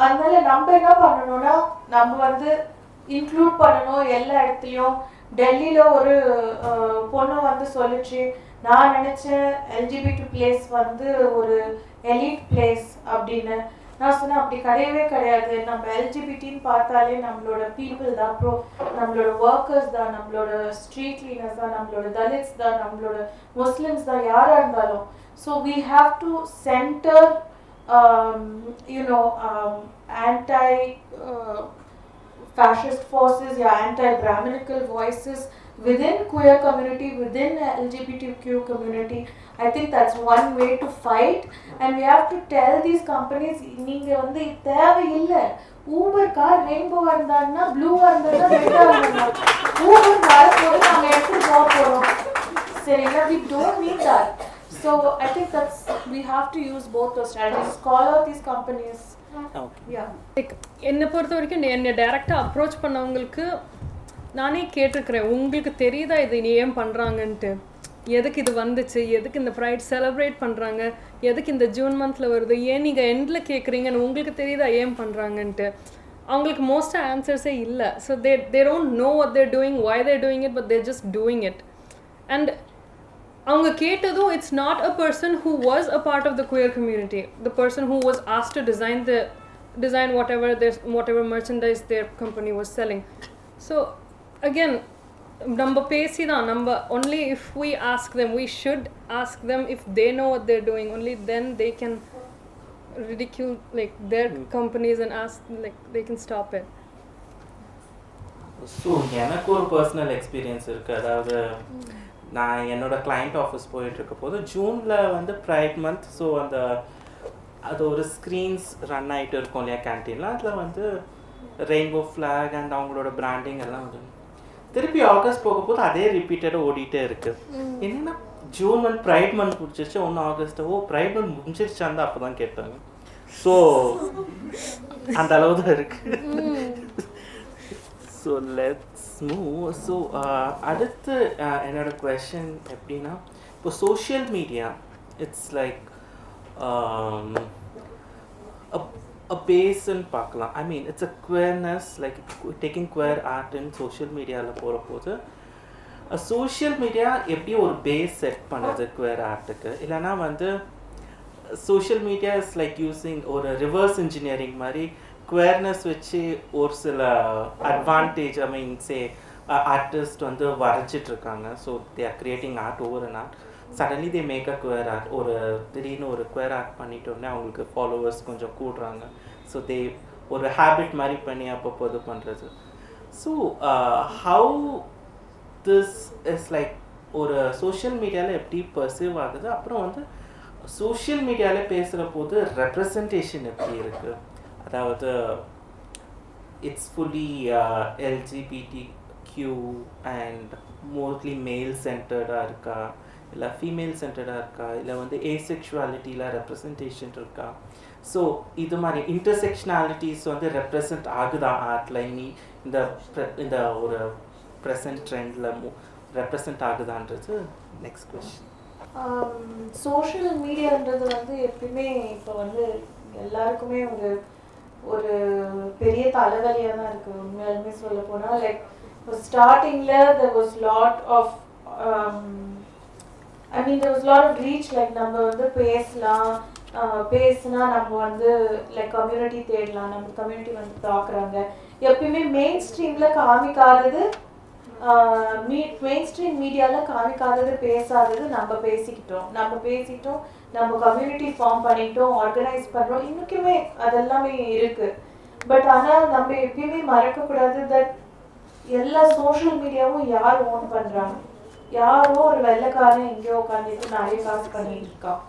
அதனால நம்ம என்ன பண்ணணும்னா நம்ம வந்து இன்க்ளூட் பண்ணணும் எல்லா இடத்துலையும். டெல்லியில் ஒரு பொண்ணு வந்து சொல்லிச்சு நான் நினச்சேன் எல்ஜிபிடி பிளேஸ் வந்து ஒரு எலிட் பிளேஸ் அப்படின்னு. நான் சொன்னேன் அப்படி கிடையவே கிடையாது நம்ம எல்ஜிபிடின்னு பார்த்தாலே நம்மளோட பீப்புள் தான் அப்புறம் நம்மளோட ஒர்க்கர்ஸ் தான் நம்மளோட ஸ்ட்ரீட் கிளீனர்ஸ் தான் நம்மளோட தலித்ஸ் தான் நம்மளோட முஸ்லிம்ஸ் தான் யாராக இருந்தாலும் so we have to centre you know um, anti uh, fascist forces yeah anti-brahminical voices within queer community within lgbtq community i think that's one way to fight and we have to tell these companies நீங்க வந்து தேவையில்லை ஊபர் கார் ரெயின்போவா இருந்தாங்கன்னா ப்ளூவா இருந்தா ரெட்டா இருந்தா ஊபர் வரப்போது நாங்க எடுத்துட்டு போக போறோம் சரிங்களா we don't need that so i think that's we have to use both those strategies call out these companies okay yeah like என்னை பொறுத்த வரைக்கும் என்னை டேரெக்டாக அப்ரோச் பண்ணவங்களுக்கு நானே கேட்டிருக்கிறேன் உங்களுக்கு தெரியுதா இது இனி ஏன் பண்ணுறாங்கன்ட்டு எதுக்கு இது வந்துச்சு? எதுக்கு இந்த ப்ரைட் செலிப்ரேட் பண்ணுறாங்க எதுக்கு இந்த ஜூன் மந்தில் வருது? ஏன் நீங்கள் எண்டில் கேட்குறீங்கன்னு உங்களுக்கு தெரியுதா ஏன் பண்ணுறாங்கன்ட்டு அவங்களுக்கு மோஸ்ட்டாக ஆன்சர்ஸே இல்லை. So they they don't know what they're doing why they're doing it but they're just doing it and அவங்க கேட்டதும் it's not a person who was a part of the queer community the person who was asked to design the design whatever their whatever merchandise their company was selling so again நம்ம பேசி தான் நம்ம only if we ask them we should ask them if they know what they're doing only then they can ridicule like their companies and ask like they can stop it. ஸோ எனக்கு ஒரு பர்சனல் எக்ஸ்பீரியன்ஸ் இருக்குது அதாவது நான் என்னோட கிளைண்ட் ஆஃபீஸ் போயிட்டு இருக்க போது ஜூனில் வந்து ப்ரைட் மந்த் ஸோ அந்த அது ஒரு ஸ்க்ரீன்ஸ் ரன் ஆகிட்டு இருக்கும் இல்லையா கேன்டீனில் அதில் வந்து ரெயின்போ ஃப்ளாக் அண்ட் அவங்களோட பிராண்டிங் எல்லாம் வந்து திருப்பி ஆகஸ்ட் போக போது அதே ரிப்பீட்டடாக ஓடிட்டே இருக்கு. என்னன்னா ஜூன் மந்த் ப்ரைட் மந்த் முடிச்சிருச்சு ஒன்று ஆகஸ்ட் ஓ ப்ரைட் மந்த் முடிஞ்சிருச்சான்னு தான் அப்போ தான் கேட்டாங்க. ஸோ அந்த அளவு தான் இருக்கு. ஸோ லெட்ஸ் மூவ் ஸோ அடுத்து uh, என்னோட கொஷின் எப்படின்னா இப்போ social media it's like a பேஸ்ன்னு பார்க்கலாம் I mean it's a queerness like taking queer art social மீடியாவில் போகிற போது சோஷியல் மீடியா எப்படி ஒரு பேஸ் செட் பண்ணுது குவேர் ஆர்ட்டுக்கு இல்லைன்னா வந்து social media is like using ஒரு ரிவர்ஸ் இன்ஜினியரிங் மாதிரி குவேர்னஸ் வச்சு ஒரு சில advantage I mean say artist வந்து வரைஞ்சிட்டு இருக்காங்க. So they are creating art over an art suddenly they make a queer art ஒரு திடீர்னு ஒரு குவேர் ஆர்ட் பண்ணிட்டோன்னே அவங்களுக்கு ஃபாலோவர்ஸ் கொஞ்சம் கூடுறாங்க. ஸோ தே ஒரு ஹேபிட் மாதிரி பண்ணி அப்பப்போ இது பண்ணுறது so how this is like ஒரு சோஷியல் மீடியாவில் எப்படி பர்சீவ் ஆகுது? அப்புறம் வந்து சோஷியல் மீடியாவில் பேசுகிற போது ரெப்ரசன்டேஷன் எப்படி இருக்குது அதாவது it's fully LGBT Q and mostly male சென்டர்டாக இருக்கா? இல்லை ஃபீமேல் சென்டர்டாக இருக்கா? இல்லை வந்து ஏசெக்ஷுவாலிட்டியில் ரெப்ரசன்டேஷன் இருக்கா? ஸோ இது மாதிரி இன்டர்செக்ஷனாலிட்டிஸ் வந்து ரெப்ரசன்ட் ஆகுதா? ஆர்ட்ல இனி இந்த இந்த ஒரு ப்ரெசன்ட் ட்ரெண்டில் ரெப்ரசன்ட் ஆகுதான்றது நெக்ஸ்ட் கொஸ்டின் சோஷியல் மீடியான்றது வந்து எப்பயுமே இப்போ வந்து எல்லாருக்குமே ஒரு ஒரு பெரிய தலைவலியாக தான் இருக்குது உண்மையாலுமே சொல்ல போனால் லைக் ஸ்டார்டிங்கில் the was lot of I mean there was lot of like நம்ம வந்து பேசலாம் பேசினா பேசுனா நம்ம வந்து லைக் கம்யூனிட்டி தேடலாம் நம்ம கம்யூனிட்டி வந்து பார்க்குறாங்க எப்பயுமே மெயின் ஸ்ட்ரீமில் காமிக்காதது மெயின் ஸ்ட்ரீம் மீடியாவில் காமிக்காதது பேசாதது நம்ம பேசிக்கிட்டோம். நம்ம பேசிட்டோம் நம்ம கம்யூனிட்டி ஃபார்ம் பண்ணிட்டோம் ஆர்கனைஸ் பண்ணுறோம் இன்னைக்குமே அதெல்லாமே இருக்குது பட் ஆனால் நம்ம எப்பயுமே மறக்கக்கூடாது தட் எல்லா சோஷியல் மீடியாவும் யார் ஓன் பண்ணுறாங்க யாரோ ஒரு வெள்ளைக்காரன் எங்கேயோ உட்காந்துட்டு நிறைய காசு பண்ணிட்டு இருக்கான்.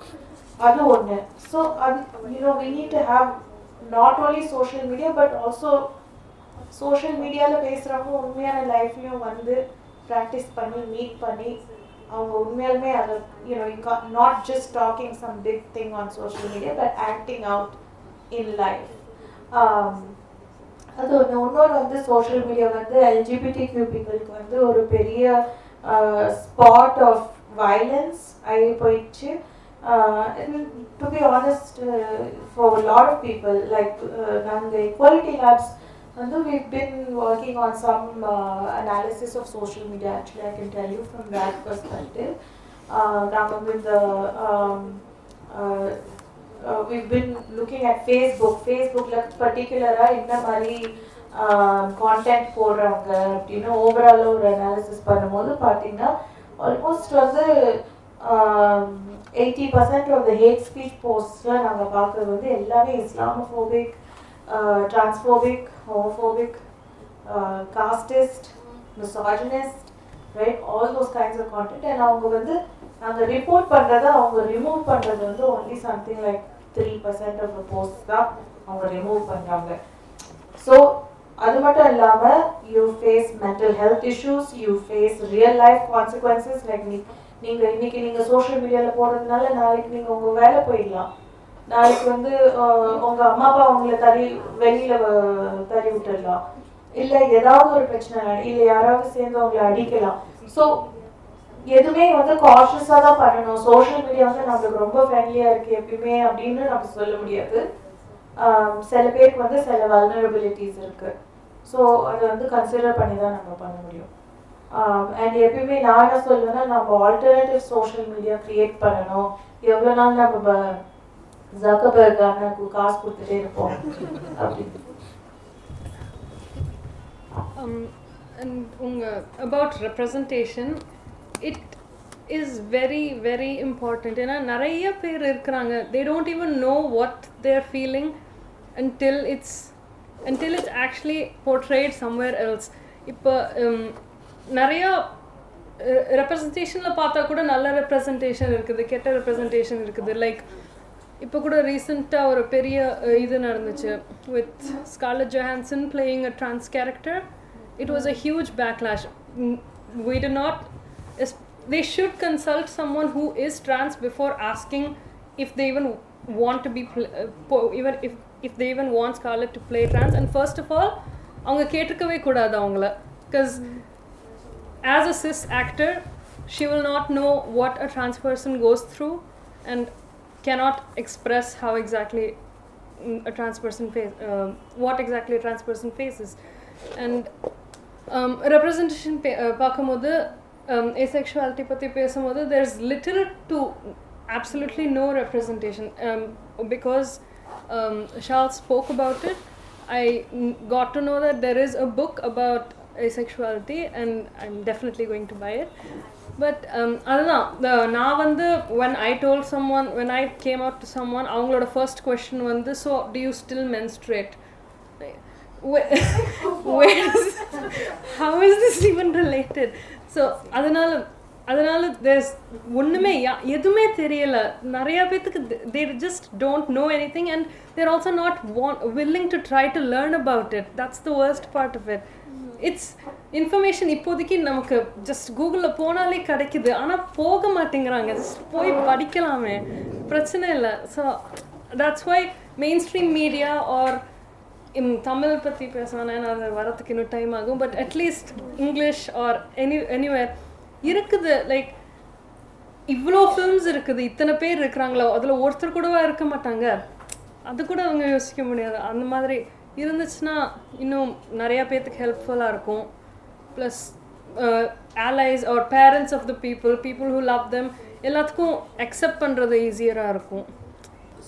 அது ஒண்ணு. ஸோ அது you know we need to have not only social media but also social மீடியாவில் பேசுகிறவங்க உண்மையான லைஃப்லையும் வந்து ப்ராக்டிஸ் பண்ணி மீட் பண்ணி அவங்க உண்மையாலுமே அதை you know not just talking some big thing on social media but acting out in life அது ஒன்று இன்னொரு வந்து சோஷியல் மீடியா வந்து எல்ஜிபிடி கியூ பீப்புளுக்கு வந்து ஒரு பெரிய spot of violence I uh, to be honest for a lot of people like the equality labs we've been working on some analysis of social media, actually, I can tell you from that perspective. Uh, with the um, uh, we've been looking at Facebook. Facebook, like particular, in the content போடுறாங்க அப்படின்னு ஓவராலாக ஒரு அனாலிசிஸ் பண்ணும்போது பார்த்தீங்கன்னா ஆல்மோஸ்ட் வந்து eighty percent of the hate speech போஸ்ட்லாம் நாங்கள் பார்க்குறது வந்து எல்லாமே Islamophobic transphobic homophobic casteist misogynist right all those kinds of content and அவங்க வந்து நாங்கள் ரிப்போர்ட் பண்ணுறத அவங்க ரிமூவ் பண்ணுறது வந்து only something like three percent of the post தான் அவங்க ரிமூவ் பண்ணுறாங்க ஸோ அது மட்டும் இல்லாமல் you face mental health issues you face real life consequences like நீ நீங்கள் இன்னைக்கு நீங்கள் சோஷியல் மீடியாவில் போடுறதுனால நாளைக்கு நீங்கள் உங்கள் வேலை போயிடலாம். நாளைக்கு வந்து உங்கள் உங்க அம்மா அப்பா உங்களை தறி வெளியில தறி விட்டுடலாம். இல்ல ஏதாவது ஒரு பிரச்சனை இல்லை இல்ல யாராவது சேர்ந்து உங்களை அடிக்கலாம். ஸோ எதுவுமே வந்து காஷியஸாக தான் பண்ணணும். சோஷியல் மீடியா வந்து நம்மளுக்கு ரொம்ப ஃப்ரெண்ட்லியாக இருக்குது எப்பயுமே அப்படின்னு நம்ம சொல்ல முடியாது. சில பேருக்கு வந்து சில வல்னரபிலிட்டிஸ் இருக்குது ஸோ அதை வந்து கன்சிடர் பண்ணி தான் நம்ம பண்ண முடியும். அண்ட் எப்பயுமே நான் என்ன சொல்லுவேன்னா நம்ம ஆல்டர்னேட்டிவ் சோஷியல் மீடியா க்ரியேட் பண்ணணும். எவ்வளோ நாள் நம்ம ஜக்கபர்க் அண்ணாக்கு காசு கொடுத்துட்டே இருப்போம். அப்படின்னு. உங்கள் about unga, it is very very very ஏன்னா நிறைய பேர் இருக்கிறாங்க. They don't even know what they're feeling until it's until it's actually portrayed somewhere else இப்போ um, நிறைய ரெப்ரசன்டேஷனில் பார்த்தா கூட நல்ல ரெப்ரசன்டேஷன் இருக்குது கெட்ட ரெப்ரசன்டேஷன் இருக்குது லைக் இப்போ கூட ரீசெண்டாக ஒரு பெரிய அஹ், இது நடந்துச்சு with Scarlett Johansson playing a trans character it was a huge backlash we do not is- they should consult someone who is trans before asking if they even want to be pl- uh, po- even if if they even want Scarlett to play trans and first of all அவங்க கேட்டிருக்கவே கூடாது அவங்கள because as a cis actor she will not know what a trans person goes through and cannot express how exactly mm, a trans person face uh, what exactly a trans person faces and um, representation pay- uh, பார்க்கும்போது um, asexuality பற்றி பேசும்போது there's little to absolutely no representation um, because um, Charles spoke about it I mm, got to know that there is a book about asexuality and I'm definitely going to buy it but அதுதான் the- நான் வந்து when I told someone when I came out to someone அவங்களோட first question வந்து so do you still menstruate [LAUGHS] where, [LAUGHS] where is how is this even related so அதனால அதனால தேர்ஸ் ஒன்றுமே யா- எதுவுமே தெரியல. நிறைய பேர்த்துக்கு they're just don't know anything and they're also not want willing to try to learn about it that's the worst part of it it's information இப்போதைக்கு நமக்கு ஜஸ்ட் கூகுளில் போனாலே கிடைக்குது. ஆனால் போக மாட்டேங்கிறாங்க. ஜஸ்ட் போய் படிக்கலாமே. பிரச்சனை இல்லை. So that's why mainstream media are in Tamil பற்றி பேசணும் அது வரத்துக்கு இன்னும் டைம் ஆகும். But at least English or any anywhere இருக்குது லைக் இவ்வளோ ஃபிலிம்ஸ் இருக்குது இத்தனை பேர் இருக்கிறாங்களோ அதில் ஒருத்தர் கூடவா இருக்க மாட்டாங்க? அது கூட அவங்க யோசிக்க முடியாது. அந்த மாதிரி இருந்துச்சுன்னா இன்னும் நிறையா பேர்த்துக்கு ஹெல்ப்ஃபுல்லாக இருக்கும். Plus allies or parents of the people people who love them எல்லாத்துக்கும் அக்செப்ட் பண்ணுறது ஈஸியராக இருக்கும்.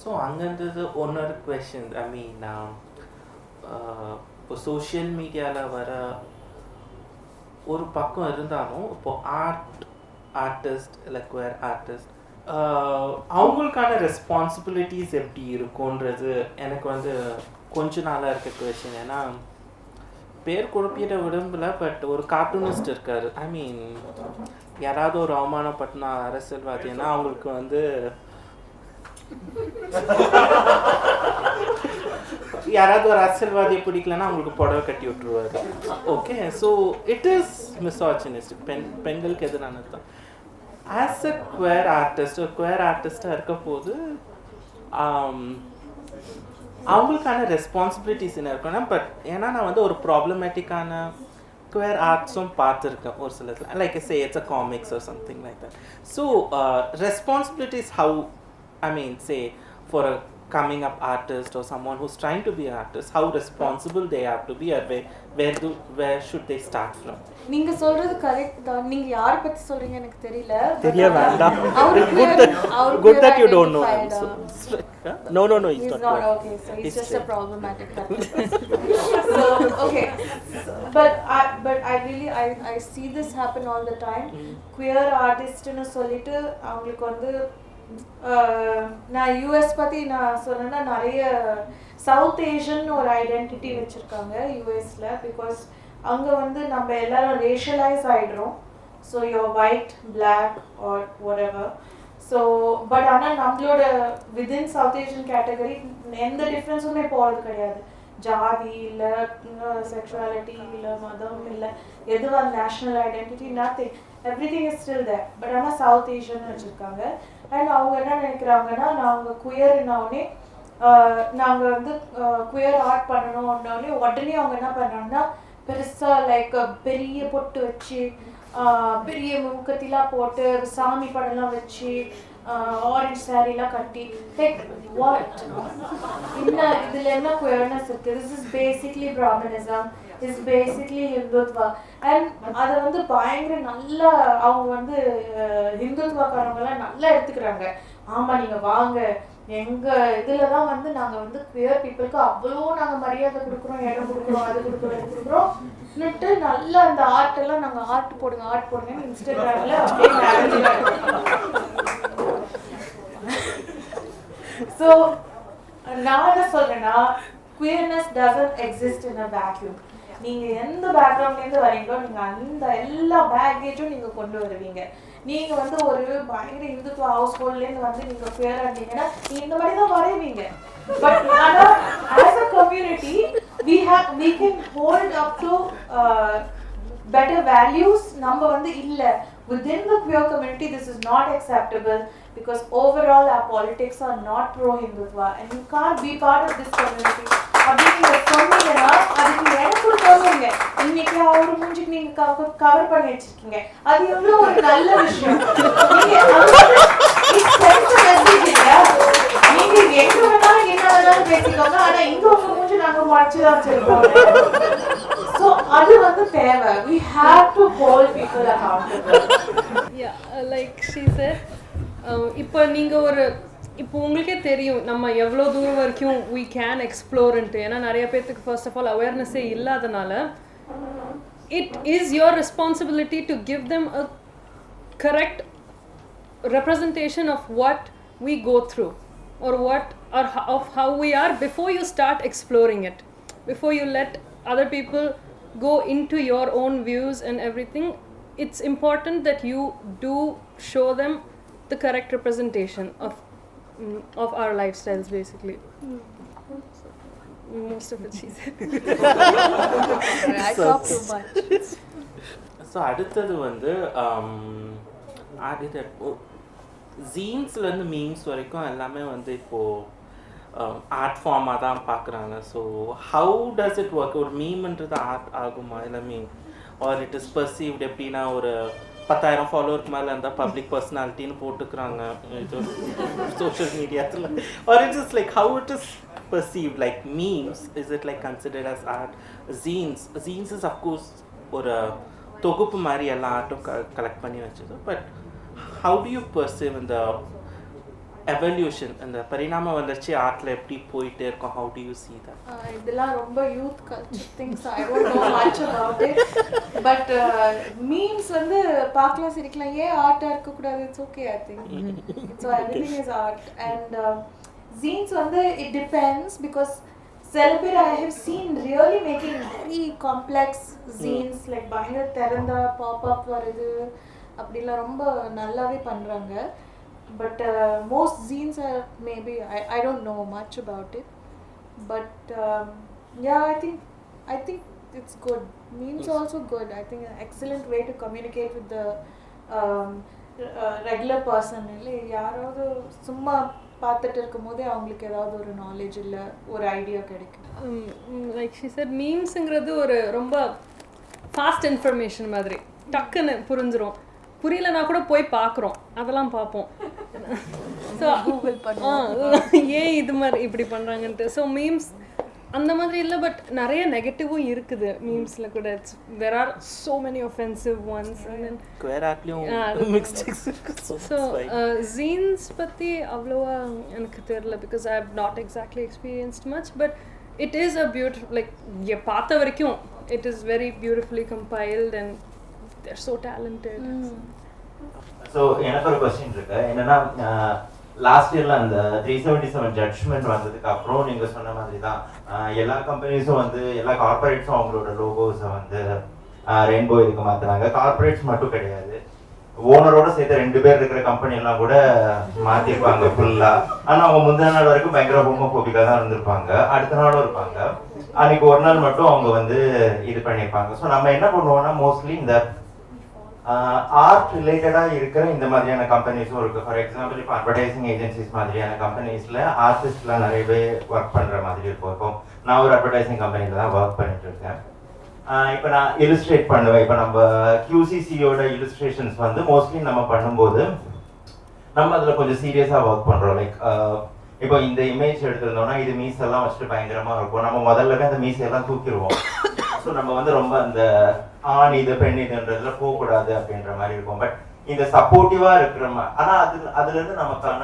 ஸோ அங்கேருந்தது ஒன்னொரு கொஷின் ஐ மீன் இப்போ சோஷியல் மீடியாவில் வர ஒரு பக்கம் இருந்தாலும் இப்போ ஆர்ட் ஆர்டிஸ்ட் இல்லை குவேர் ஆர்டிஸ்ட் அவங்களுக்கான ரெஸ்பான்சிபிலிட்டிஸ் எப்படி இருக்கும்ன்றது எனக்கு வந்து கொஞ்ச நாளாக இருக்க கொஷின் ஏன்னா பேர் குழப்பிட விரும்பல பட் ஒரு கார்ட்டூனிஸ்ட் இருக்கார். ஐ மீன் யாராவது ஒரு அவமானப்பட்டினா அரசியல்வாதினா அவங்களுக்கு வந்து யாராவது ஒரு அரசியல்வாதியை பிடிக்கலன்னா அவங்களுக்கு புடவை கட்டி விட்டுருவாரு. Okay so it is misogynistic பெண் பெண்களுக்கு எதிரானது தான். ஆஸ் அ குவேர் ஆர்டிஸ்ட் ஒரு குவேர் ஆர்டிஸ்டாக இருக்க போது um, அவங்களுக்கான ரெஸ்பான்சிபிலிட்டிஸ் என்ன இருக்குன்னா பட் ஏன்னா நான் வந்து ஒரு ப்ராப்ளமேட்டிக்கான குவேர் ஆர்ட்ஸும் பார்த்துருக்கேன் ஒரு சில like say it's a comics or something like that so responsibilities how I mean say for a coming up artist or someone who's trying to be an artist, how responsible they have to be, or where, where do where should they start from? நீங்க சொல்றது கரெக்ட் தான் நீங்க யார பத்தி சொல்றீங்க எனக்கு தெரியல தெரிய வேண்டாம். அவரு Good queer- that- அவரு good queer that you don't know. identified, So- uh, No, no, no, he's, He's not. not queer. okay, so he's, He's just a straight. problematic [LAUGHS] person. so okay, but I but I really I I see this happen all the time. Queer artistன்னு சொல்லிட்டு அவங்களுக்கு வந்து ஆஹ், நான் யூஎஸ் பத்தி நான் சொன்னேன்னா நிறைய சவுத் ஏஷியன் ஒரு ஐடென்டிட்டி வச்சிருக்காங்க யூஎஸில் பிகாஸ் அங்க வந்து நம்ம எல்லாரும் racialise ஆயிடுறோம். So your white black or whatever. So but ஆனால் நம்மளோட வித்தின் சவுத் ஏஷியன் கேட்டகரி எந்த டிஃப்ரென்ஸுமே போகிறது கிடையாது. ஜாதி இல்லை செக்ஷுவாலிட்டி இல்லை மதம் இல்லை எதுவாக national identity nothing everything is still there but ஆனால் சவுத் ஏஷியன் வச்சுருக்காங்க. அண்ட் அவங்க என்ன நினைக்கிறாங்கன்னா நாங்கள் குயர்னோடனே நாங்கள் வந்து குயர் ஆர்ட் பண்ணணும்னோடனே உடனே அவங்க என்ன பண்ணுறாங்கன்னா பெருசாக லைக் பெரிய பொட்டு வச்சு பெரிய முக்கத்திலாம் போட்டு சாமி படம்லாம் வச்சு ஆரஞ்ச் சாரிலாம் கட்டி லைக் வாட் என்ன இதுல என்ன குயர்னஸ் இருக்கு? This is basically Brahminism is basically Hindutva and அதை வந்து பயங்கர நல்லா அவங்க வந்து அஹ், ஹிந்துத்வாக்காரவங்கலாம் நல்லா எடுத்துக்கிறாங்க. ஆமா நீங்க வாங்க. எங்க இதுல தான் வந்து நாங்க வந்து குயர் பீப்புளுக்கு அவ்வளோ நாங்க மரியாதை கொடுக்குறோம் இடம் கொடுக்குறோம் அது கொடுக்குறோம் இது கொடுக்குறோம். நல்லா அந்த ஆர்ட் எல்லாம் நாங்க ஆர்ட் போடுங்க ஆர்ட் போடுங்க இன்ஸ்டாகிராம்ல அப்படியே ஸோ நான் என்ன சொல்றேன்னா queerness doesn't exist in a vacuum நீங்க எந்த பேக்ரவுண்ட்ல இருந்து வரீங்களோ நீங்க அந்த எல்லா பேக்கேஜும் நீங்க கொண்டு வருவீங்க. நீங்க வந்து ஒரு பயங்கர இந்துத்துவ ஹவுஸ் ஹோல்ட்ல இருந்து வந்து நீங்க ஃபேர் நீங்க இந்த மாதிரி தான் வரைவீங்க. பட் ஆனா as a community we have we can hold up to better values நம்ம வந்து இல்ல. Within the queer community this is not acceptable. because overall our politics are not pro hindutva and you can't be part of this community அப்படின்னு நீங்க சொன்னீங்கன்னா அதுக்கு எனக்கு தோணுங்க இன்னைக்கு அவர் மூஞ்சிக்கு நீங்க கவர் பண்ணி வச்சிருக்கீங்க அது எவ்வளவு ஒரு நல்ல விஷயம் நீங்க அது it sends a message இல்லையா? நீங்க எங்க வேணாலும் என்ன வேணாலும் பேசிக்கோங்க ஆனா இங்க உங்க மூஞ்சி நாங்க மறைச்சுதான் வச்சிருக்கோம் So அது வந்து தேவை we have to hold people accountable yeah like she sir இப்போ நீங்கள் ஒரு இப்போ உங்களுக்கே தெரியும் நம்ம எவ்வளோ தூரம் வரைக்கும் we கேன் எக்ஸ்ப்ளோர்ன்ட்டு ஏன்னா நிறைய பேர்த்துக்கு ஃபர்ஸ்ட் ஆஃப் ஆல் அவேர்னஸே இல்லாதனால it is your responsibility to give them a correct representation of what we go through or what or ho- of how we are before you start exploring it before you let other people go into your own views and everything it's important that you do show them the correct representation of mm, of our lifestyles basically. So, most of it she said. [LAUGHS] I talk too much. [LAUGHS] So அடுத்தது வந்து அடுத்த ஜீன்ஸ்லேருந்து மீம்ஸ் வரைக்கும் எல்லாமே வந்து இப்போது ஆர்ட் ஃபார்மாக தான் பார்க்குறாங்க so how does it work ஒரு மீம்ன்றது ஆர்ட் ஆகுமா? இல்லை meme or it is perceived எப்படின்னா ஒரு பத்தாயிரம் ஃபாலோவருக்கு மேலே இருந்தால் பப்ளிக் பர்சனாலிட்டின்னு போட்டுக்கிறாங்க இது social மீடியாத்தில் or it is like how it is perceived like memes is it like considered as art zines zines is of course ஒரு தொகுப்பு மாதிரி எல்லா ஆர்ட்டும் க கலெக்ட் பண்ணி வச்சது but how do you perceive இந்த எவல்யூஷன் அந்த பரிணாம வளர்ச்சி ஆர்ட்ல எப்படி போயிட்டே இருக்கும்? How do you see that இதெல்லாம் ரொம்ப youth culture things I don't know much about it but memes வந்து பார்க்கலாம் சிரிக்கலாம். ஏன் இருக்க இருக்கக்கூடாது it's okay I think so everything is art and zines வந்து இட் டிபெண்ட்ஸ் பிகாஸ் சில பேர் I have seen really making very complex zines like பயங்கர திறந்தா பாப்அப் வருது. அப்படிலாம் ரொம்ப நல்லாவே பண்ணுறாங்க but most zines are maybe I I don't know much about it but um, yeah i think i think it's good. Memes also good. I think an excellent way to communicate with the um, uh, regular person. இல்லை யாராவது சும்மா பார்த்துட்டு இருக்கும் போதே அவங்களுக்கு ஏதாவது ஒரு நாலேஜ் இல்லை ஒரு ஐடியா கிடைக்கும் லைக் ஷி said மீம்ஸுங்கிறது ஒரு ரொம்ப ஃபாஸ்ட் இன்ஃபர்மேஷன் மாதிரி. டக்குன்னு புரிஞ்சிரும். புரியலனா கூட போய் பார்க்குறோம் அதெல்லாம் பார்ப்போம் ஸோ [LAUGHS] ஏன் இது மாதிரி இப்படி பண்ணுறாங்கன்ட்டு ஸோ மீம்ஸ் அந்த மாதிரி இல்லை பட் நிறைய நெகட்டிவும் இருக்குது. மீம்ஸில் கூட it's there are so many offensive ones so zines பற்றி அவ்வளோவா எனக்கு தெரில because I have not exactly experienced much but it is a beautiful like பார்த்த வரைக்கும் it is very beautifully compiled and they're so talented so எனக்கு ஒரு கொஸ்டின் இருக்கு. என்னன்னா லாஸ்ட் இயர்ல அந்த த்ரீ செவன்டி செவன் ஜட்ஜ்மெண்ட் வந்ததுக்கு அப்புறம் நீங்க சொன்ன மாதிரி தான் எல்லா கம்பெனிஸும் வந்து எல்லா கார்பரேட்ஸும் அவங்களோட லோகோஸை வந்து ரெயின்போ இதுக்கு மாத்தினாங்க. கார்பரேட்ஸ் மட்டும் கிடையாது. ஓனரோட சேர்த்து ரெண்டு பேர் இருக்கிற கம்பெனி எல்லாம் கூட மாத்திருப்பாங்க ஃபுல்லா ஆனா அவங்க முந்தின நாள் வரைக்கும் பயங்கர ஹோமோபோபிக்கா தான் இருந்திருப்பாங்க. அடுத்த நாளும் இருப்பாங்க. அன்னைக்கு ஒரு நாள் மட்டும் அவங்க வந்து இது பண்ணியிருப்பாங்க ஸோ நம்ம என்ன பண்ணுவோம்னா மோஸ்ட்லி இந்த ஆர்ட் ரிலேட்டடாக இருக்கிற இந்த மாதிரியான கம்பெனிஸும் இருக்குது ஃபார் எக்ஸாம்பிள் இப்போ அட்வர்டைசிங் ஏஜென்சிஸ் மாதிரியான கம்பெனிஸில் ஆர்டிஸ்ட்லாம் நிறைய பேர் ஒர்க் பண்ணுற மாதிரி இருக்கும். இப்போ நான் ஒரு அட்வர்டைசிங் கம்பெனியில் தான் ஒர்க் பண்ணிட்டு இருக்கேன் இப்போ நான் இலிஸ்ட்ரேட் பண்ணுவேன். இப்போ நம்ம கியூசிசியோட இலிஸ்ட்ரேஷன்ஸ் வந்து மோஸ்ட்லி நம்ம பண்ணும்போது நம்ம அதில் கொஞ்சம் சீரியஸாக ஒர்க் பண்ணுறோம் லைக் இப்போ இந்த இமேஜ் எடுத்திருந்தோம்னா இது மீஸ் எல்லாம் வச்சுட்டு பயங்கரமா இருக்கும். நம்ம முதல்ல அந்த மீசையெல்லாம் எல்லாம் தூக்கிடுவோம். ஸோ நம்ம வந்து ரொம்ப அந்த ஆண் இது பெண் இதுன்றதுல போகக்கூடாது அப்படின்ற மாதிரி இருக்கும். பட் இந்த சப்போர்ட்டிவா இருக்கிற மாதிரி ஆனா அது அதுல இருந்து நமக்கான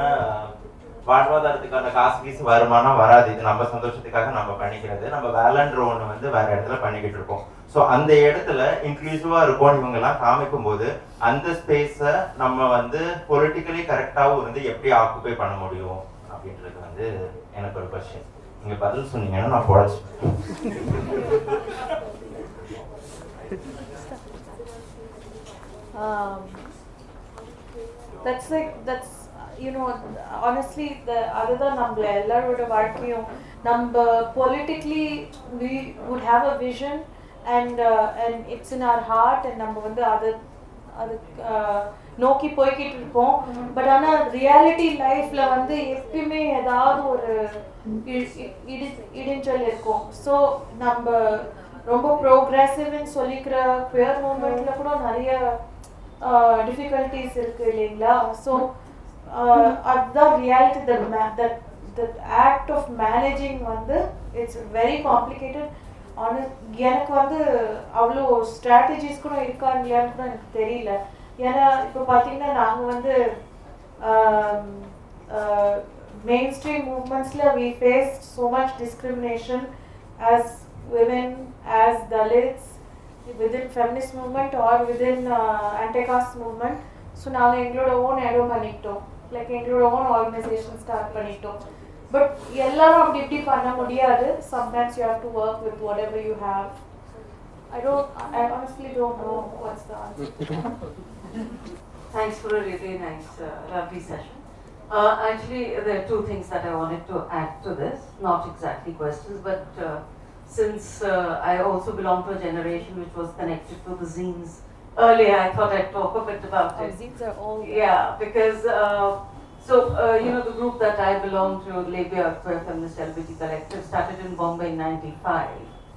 வாழ்வாதாரத்துக்கான காசு கீசு வருமானம் வராது. இது நம்ம சந்தோஷத்துக்காக நம்ம பண்ணிக்கிறது. நம்ம வேலைன்ற ஒண்ணு வந்து வேற இடத்துல பண்ணிக்கிட்டு இருக்கோம். ஸோ அந்த இடத்துல இன்க்ளூசிவா இருக்கும் இவங்க எல்லாம் காமிக்கும் போது அந்த ஸ்பேஸை நம்ம வந்து பொலிட்டிக்கலி கரெக்டாகவும் இருந்து எப்படி ஆக்குபை பண்ண முடியும்? அப்படின்றது வந்து எனக்கு ஒரு கொஸ்டின் நீங்க பதில் சொன்னீங்கன்னா நான் பொழைச்சு um, that's like that's you know honestly the அதுதான் நம்ம எல்லாரோட வாழ்க்கையும் நம்ம politically we would have a vision and uh, and it's in our heart and நம்ம வந்து அது அது uh, நோக்கி போய்கிட்டு இருப்போம். பட் ஆனா ரியாலிட்டி லைஃப்ல வந்து எப்பயுமே ஏதாவது ஒரு இ- இடி- இடிஞ்சல் இருக்கும். ஸோ நம்ம ரொம்ப ப்ரோக்ரெசிவ்னு சொல்லிக்கிற குயர் மூமெண்ட்ல கூட நிறைய டிஃபிகல்ட்டிஸ் இருக்கு இல்லைங்களா? ஸோ அதுதான் reality that that that act of managing வந்து இட்ஸ் வெரி காம்ப்ளிகேட்டட் ஆன எனக்கு வந்து அவ்வளோ ஸ்ட்ராட்டஜிஸ் கூட இருக்கா இல்லையான்னு கூட எனக்கு தெரியல. ஏன்னா இப்போ பார்த்தீங்கன்னா நாங்கள் வந்து mainstream மூவ்மெண்ட்ஸில் we face so much discrimination as women as Dalits within feminist movement or within uh, anti-caste movement so நாங்கள் எங்களோட ஓன் இடம் பண்ணிக்கிட்டோம் லைக் எங்களோட ஓன் ஆர்கனைசேஷன் ஸ்டார்ட் பண்ணிட்டோம் பட் எல்லாரும் அப்படி இப்படி பண்ண முடியாது sometimes you have to work with whatever you have I don't I honestly don't know what's the answer Thanks for a really nice, uh, lovely session. Uh, actually, there are two things that I wanted to add to this. Not exactly questions, but uh, since uh, I also belong to a generation which was connected to the zines earlier, I thought I'd talk a bit about Our it. zines are all Yeah, because uh, so uh, you know the group that I belong to, Labia Feminist LGBT Collective, started in Bombay in '95,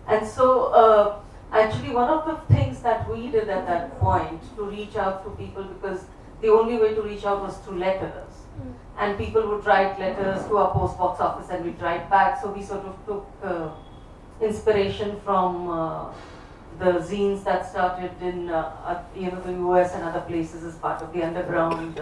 and so uh, actually one of the things that we did at that point to reach out to people because the only way to reach out was through letters, and people would write letters to our post box office and we'd write back. So we sort of took uh, inspiration from. Uh, the zines that started in uh, uh, you know the US and other places as part of the underground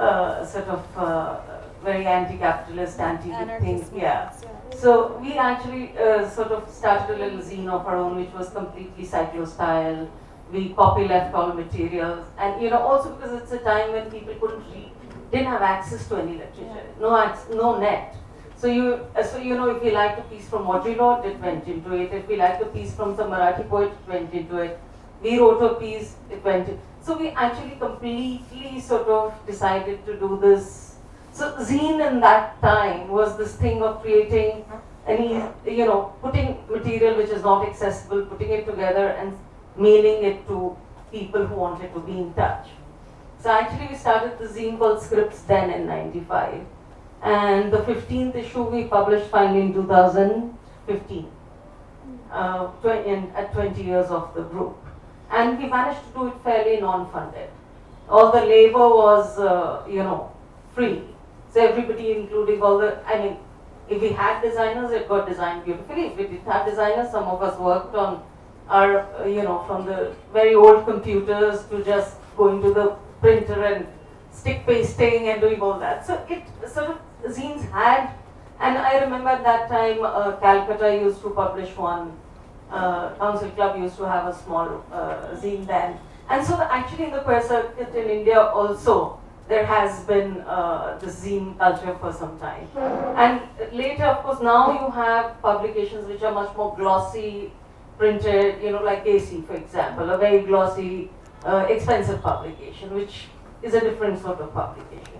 uh, sort of uh, very anti-capitalist, anti-thing. Yeah. yeah. So we actually uh, sort of started a little zine of our own, which was completely cyclo style. We copy left all materials, and you know also because it's a time when people couldn't read, didn't have access to any literature, no ac- no net. So you, uh, so you know, if we liked a piece from Audre Lorde, it went into it. If we liked a piece from some Marathi poet, it went into it. We wrote a piece, it went in. So we actually completely sort of decided to do this. So zine in that time was this thing of creating any, you know, putting material which is not accessible, putting it together and mailing it to people who wanted to be in touch. So actually we started the zine called Scripts then in 95 and the 15th issue we published finally in 2015 uh, in, at 20 years of the group and we managed to do it fairly non-funded all the labor was uh, you know free so everybody including all the i mean if we had designers it got designed beautifully if we didn't have designers some of us worked on our uh, you know from the very old computers to just going to the printer and stick pasting and doing all that. So it sort of zines had, and I remember at that time uh, Calcutta used to publish one. Uh, Council Club used to have a small uh, zine then, and so the, actually in the queer circuit in India also there has been uh, the zine culture for some time. And later, of course, now you have publications which are much more glossy, printed, you know, like AC, for example, a very glossy, uh, expensive publication, which is a different sort of publication.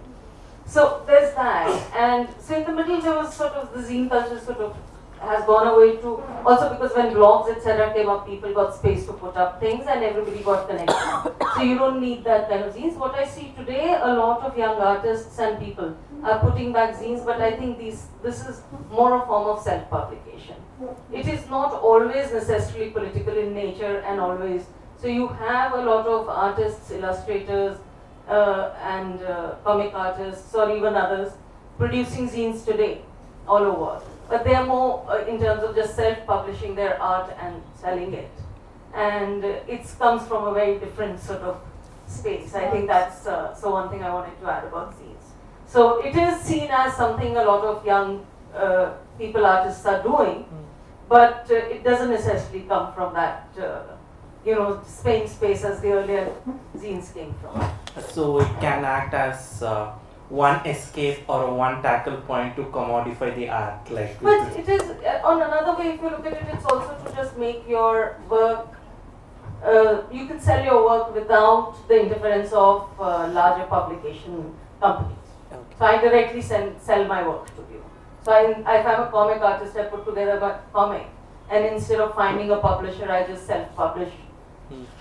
So there's that, and so in the middle there was sort of the zine culture sort of has gone away too. Also because when blogs etc. came up, people got space to put up things, and everybody got connected. [COUGHS] so you don't need that kind of zines. What I see today, a lot of young artists and people are putting back zines, but I think these this is more a form of self-publication. It is not always necessarily political in nature, and always. So you have a lot of artists, illustrators, uh, and uh, comic artists or even others producing zines today all over. But they are more uh, in terms of just self-publishing their art and selling it. And uh, it comes from a very different sort of space. I think that's uh, so one thing I wanted to add about zines. So it is seen as something a lot of young uh, people artists are doing, but uh, it doesn't necessarily come from that, uh, you know, Spain space as the earlier zines came from. So it can act as uh, one escape or one tackle point to commodify the art, like. But it is, uh, on another way, if you look at it, it's also to just make your work uh, you can sell your work without the interference of uh, larger publication companies. Okay. So I directly send, sell my work to you. So I, if I'm a comic artist, I put together my comic, and instead of finding a publisher, I just self-publish.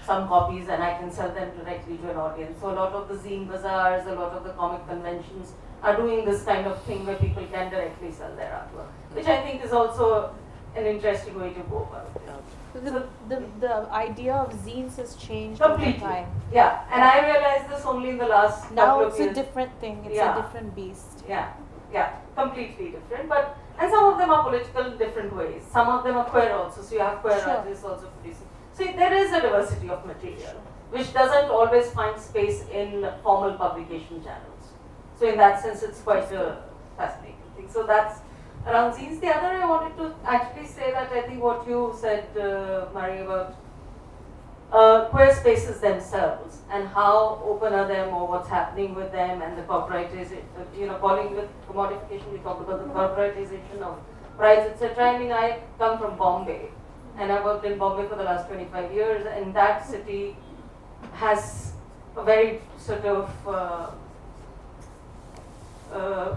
Some copies and I can sell them directly to an audience. So a lot of the zine bazaars, a lot of the comic conventions are doing this kind of thing where people can directly sell their artwork, which I think is also an interesting way to go about it. So the, the, the idea of zines has changed over Completely. time. Yeah, and I realized this only in the last Now couple of it's a different thing. It's Yeah. a different beast. Yeah, yeah, completely different. But and some of them are political in different ways. Some of them are queer also. So you have queer Sure. artists also producing. So there is a diversity of material, which doesn't always find space in formal publication channels. So in that sense, it's quite a fascinating thing. So that's around zines. The other I wanted to actually say that I think what you said, uh, about uh, queer spaces themselves and how open are them or what's happening with them and the corporatization, uh, you know, calling with commodification, we talked about the corporatization of price, etc. I mean, I come from Bombay and I worked in Bombay for the last 25 years and that city has a very sort of uh, uh,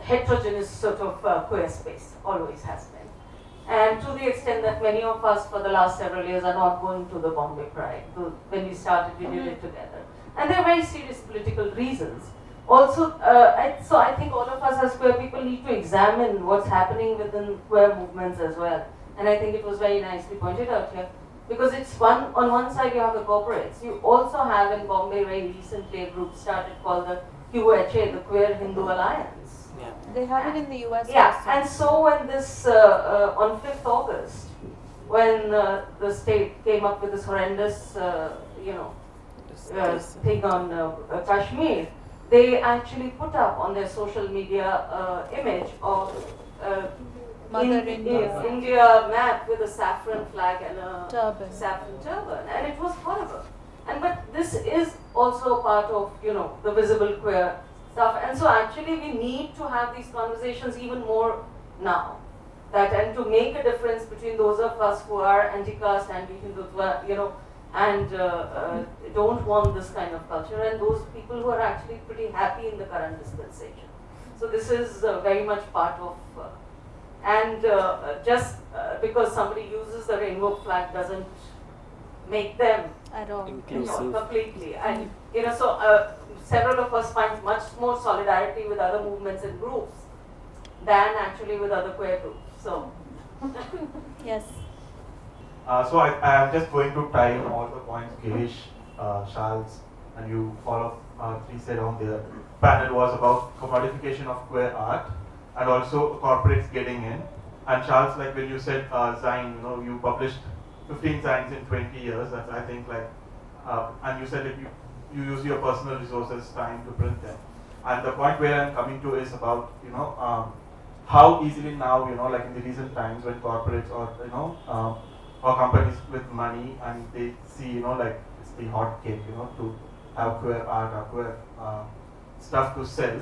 heterogeneous sort of uh, queer space, always has been. And to the extent that many of us for the last several years are not going to the Bombay Pride. When we started, we did it together. And there are very serious political reasons. Also, uh, I, so I think all of us as queer people need to examine what's happening within queer movements as well. And I think it was very nicely pointed out here. Because it's one, on one side you have the corporates. You also have in Bombay very recently a group started called the QHA, the Queer Hindu Alliance. Yeah. They have it in the US Yeah, also. and so when this, uh, uh, on 5th August, when uh, the state came up with this horrendous, uh, you know, This- uh, thing on uh, uh, Kashmir, they actually put up on their social media uh, image of uh, Mother Indi- India. India map with a saffron flag and a Turban. saffron turban, and it was horrible. And but this is also part of you know the visible queer stuff, and so actually we need to have these conversations even more now. That and to make a difference between those of us who are anti-caste, anti-Hindutva, you know, and uh, uh, don't want this kind of culture, and those people who are actually pretty happy in the current dispensation. So this is uh, very much part of. And uh, just uh, because somebody uses the rainbow flag doesn't make them At all. you know, Inclusive. completely. And you know, so uh, several of us find much more solidarity with other movements and groups than actually with other queer groups. So [LAUGHS] Yes. Uh, so I, I am just going to tie in all the points Girish, uh, Charles, and you all of uh, three said on the panel was about commodification of queer art and also corporates getting in. And Charles, like when you said uh, Zine, you know, you published 15 Zines in 20 years. That's I think like, uh, and you said that you you use your personal resources, time to print them. And the point where I'm coming to is about you know um, how easily now you know like in the recent times when corporates or you know um, or companies with money and they see you know like it's the hot cake you know to have queer art or queer uh, stuff to sell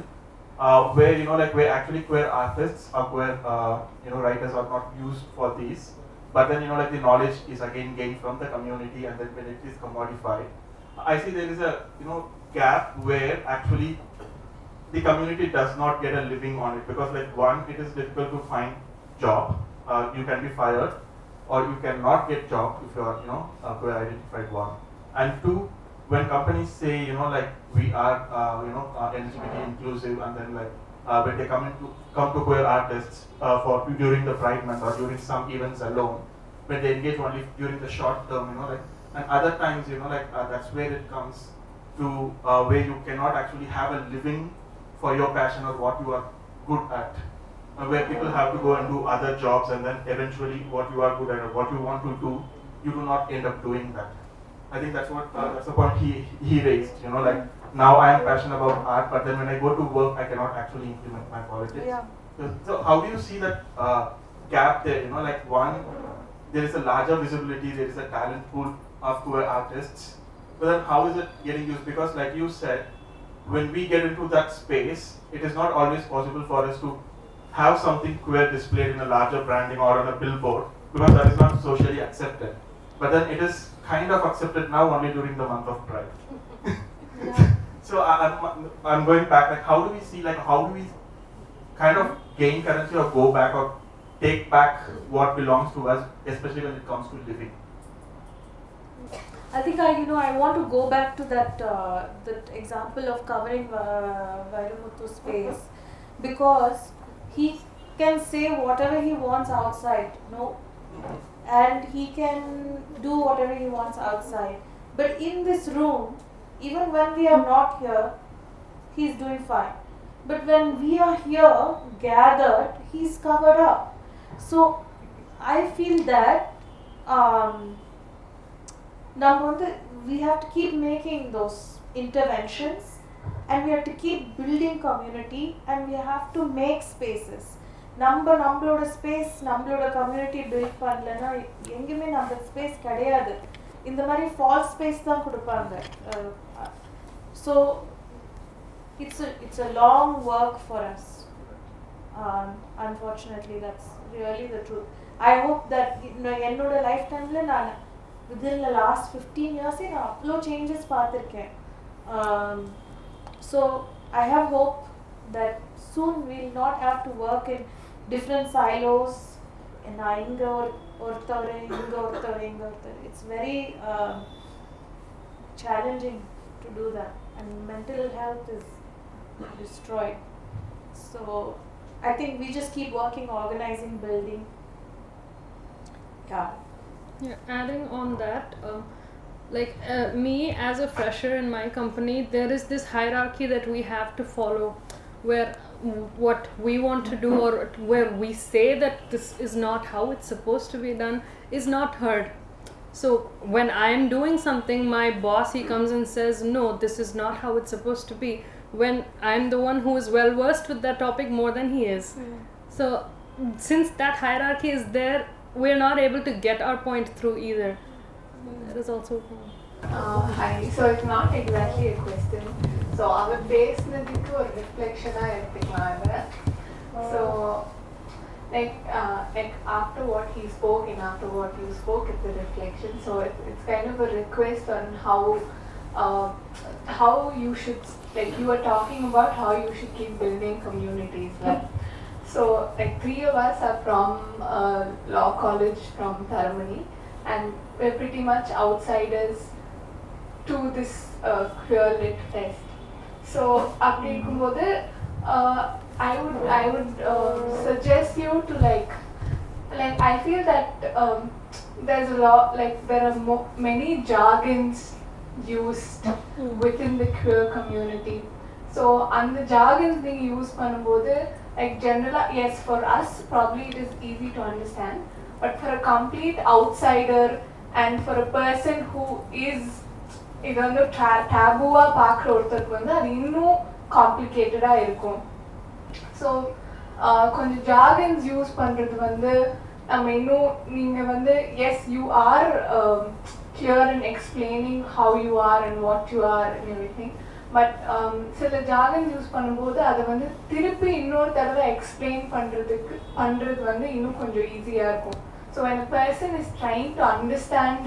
uh, where you know like where actually queer artists or queer uh, you know writers are not used for these but then you know like the knowledge is again gained from the community and then when it is commodified. I see there is a you know gap where actually the community does not get a living on it because like one it is difficult to find job. Uh, you can be fired or you cannot get job if you are you know a queer identified one. And two when companies say you know like we are uh, you know lgbt inclusive and then like uh, when they come into come to queer artists uh, for during the pride month or during some events alone when they engage only during the short term you know like and other times you know like that's where it comes to where you cannot actually have a living for your passion or what you are good at. Where people have to go and do other jobs and then eventually what you are good at or what you want to do, you do not end up doing that. I think that's what uh, that's the point he he raised. You know, like now I am passionate about art, but then when I go to work, I cannot actually implement my politics. Yeah. So, so how do you see that uh, gap there? You know, like one, there is a larger visibility, there is a talent pool of queer artists, but then how is it getting used? Because like you said, when we get into that space, it is not always possible for us to have something queer displayed in a larger branding or on a billboard because that is not socially accepted. But then it is kind of accepted now only during the month of Pride. So I'm, I'm going back. Like, how do we see? Like, how do we kind of gain currency or go back or take back what belongs to us, especially when it comes to living? I think I, you know, I want to go back to that uh, that example of covering uh, Vairamuthu's space because he can say whatever he wants outside, no, and he can do whatever he wants outside. But in this room, even when we are not here, he's doing fine. But when we are here gathered, he's covered up. So I feel that. Um, நம்ம வந்து we have to keep making those interventions and we have to keep building community and we have to make spaces நம்ம நம்மளோட ஸ்பேஸ் நம்மளோட கம்யூனிட்டி பில்ட் பண்ணலன்னா எங்கேயுமே நம்ம ஸ்பேஸ் கிடையாது இந்த மாதிரி ஃபால்ஸ் ஸ்பேஸ் தான் கொடுப்பாங்க so it's it's a long work for us unfortunately that's really the truth I hope that என்னோட லைஃப் டைமில் நான் வித்தின் த லாஸ்ட் ஃபிஃப்டீன் இயர்ஸே நான் அவ்வளோ சேஞ்சஸ் பார்த்துருக்கேன் so I have hope that soon will not have to work in different silos நான் இங்கே ஒரு ஒருத்தவர் இங்கே ஒருத்தவர் இங்கே ஒருத்தர் it's very challenging to do that and mental health is destroyed. So I think we just keep working, organizing, building. Yeah. Yeah. Adding on that. Um, like uh, me as a fresher in my company there is this hierarchy that we have to follow where what we want to do or where we say that this is not how it's supposed to be done is not heard so when I'm doing something, my boss he comes and says, "No, this is not how it's supposed to be." When I'm the one who is well versed with that topic more than he is. Mm. So since that hierarchy is there, we're not able to get our point through either. Mm. That is also. Uh, hi. So it's not exactly a question. So our face, a reflection, I So like uh, like after what he spoke and after what you spoke it's a reflection so it, it's kind of a request on how uh, how you should like you were talking about how you should keep building communities right so like three of us are from uh, law college from Tharamani and we're pretty much outsiders to this uh, queer lit fest so அப்படி இருக்கும்போது uh, I would I would uh, suggest you to like like I feel that um, there's a lot like there are mo- many jargons used within the queer community so அந்த jargons being used பண்ணும்போது like general yes for us probably it is easy to understand but for a complete outsider and for a person who is இது வந்து டேபுவாக பார்க்குற ஒருத்தருக்கு வந்து அது இன்னும் காம்ப்ளிகேட்டடாக இருக்கும் ஸோ uh, கொஞ்சம் ஜாகன்ஸ் யூஸ் பண்ணுறது வந்து நம்ம இன்னும் நீங்கள் வந்து as you are clear and explaining how you are and what you are and everything but சில ஜாகன்ஸ் யூஸ் பண்ணும்போது அதை வந்து திருப்பி இன்னொரு தடவை எக்ஸ்பிளைன் பண்ணுறதுக்கு பண்ணுறது வந்து இன்னும் கொஞ்சம் ஈஸியாக இருக்கும். So when person is trying to understand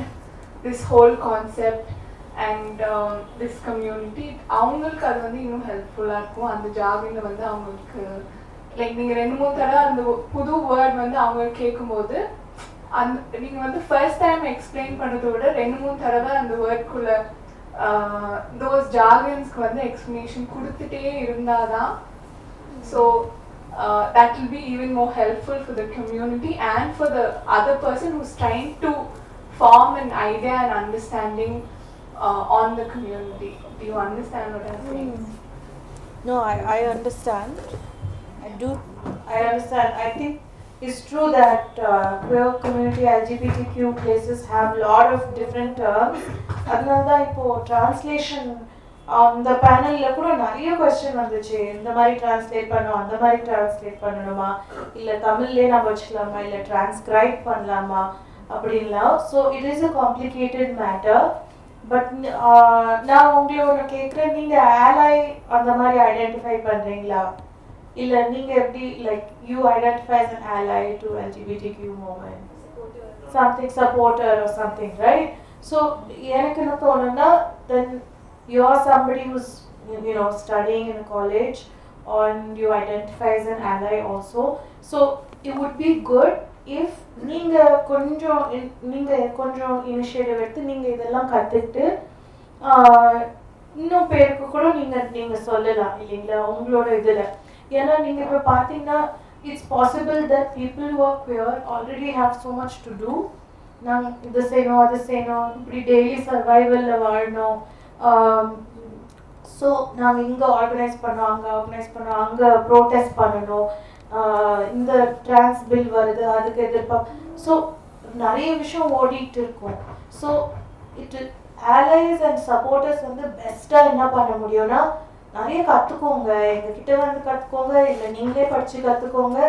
this whole concept and this community அவங்களுக்கு அது வந்து இன்னும் ஹெல்ப்ஃபுல்லாக இருக்கும் அந்த ஜாகில் வந்து அவங்களுக்கு லைக் நீங்கள் ரெண்டு மூணு தடவை அந்த புது வேர்ட் வந்து அவங்க கேட்கும்போது அந்த நீங்கள் வந்து ஃபர்ஸ்ட் டைம் எக்ஸ்பிளைன் பண்ணுறதை விட ரெண்டு மூணு தடவை அந்த வேர்ட்குள்ளே தோஸ் ஜாகன்ஸ்க்கு வந்து எக்ஸ்ப்ளனேஷன் கொடுத்துட்டே இருந்தால் தான் so that will be even more helpful for the community and for the other person who's trying to form an idea and understanding uh, on the community. Do you understand what I'm saying? No, I, I understand. I do. I understand. I think it's true that uh, queer community LGBTQ places have lot of different terms. அதனால தான் இப்போ டிரான்ஸ்லேஷன் அந்த பேனல்ல கூட நிறைய கொஸ்டின் வந்துச்சு இந்த மாதிரி டிரான்ஸ்லேட் பண்ணணும் அந்த மாதிரி டிரான்ஸ்லேட் பண்ணணுமா இல்லை தமிழ்லேயே நம்ம வச்சுக்கலாமா இல்லை டிரான்ஸ்கிரைப் பண்ணலாமா அப்படின்லாம் so it is a complicated matter but நான் உங்களை ஒன்று கேட்குறேன் நீங்கள் ஆலை அந்த மாதிரி ஐடென்டிஃபை பண்ணுறீங்களா இல்லை நீங்கள் எப்படி like you identify an ally to LGBTQ movement something supporter or something right so எனக்கு என்ன தோணுன்னா then you are somebody who's you know studying in a college and you identify as an ally also so it would be good if நீங்கள் கொஞ்சம் நீங்கள் கொஞ்சம் இனிஷியேட்டிவ் எடுத்து நீங்கள் இதெல்லாம் கற்றுக்கிட்டு இன்னும் பேருக்கு கூட நீங்கள் நீங்கள் சொல்லலாம் இல்லைங்களா உங்களோட இதில். ஏன்னா நீங்கள் இப்போ பார்த்தீங்கன்னா it's possible that people work pure already have so much to do நாங்கள் இது செய்யணும் அது செய்யணும் இப்படி டெய்லி சர்வைவலில் வாழணும். ஸோ நாங்கள் இங்கே ஆர்கனைஸ் பண்ணோம் அங்கே ஆர்கனைஸ் பண்ணோம் அங்கே ப்ரோட்டஸ்ட் பண்ணணும். இந்த டிரான்ஸ் பில் வருது அதுக்கு எதிர்பார்ப்பு ஸோ நிறைய விஷயம் ஓடிட்டு இருக்கும். So it allies and supporters வந்து பெஸ்ட்டாக என்ன பண்ண முடியும்னா நிறைய கற்றுக்கோங்க எங்ககிட்ட வந்து கற்றுக்கோங்க இல்லை நீங்களே படித்து கற்றுக்கோங்க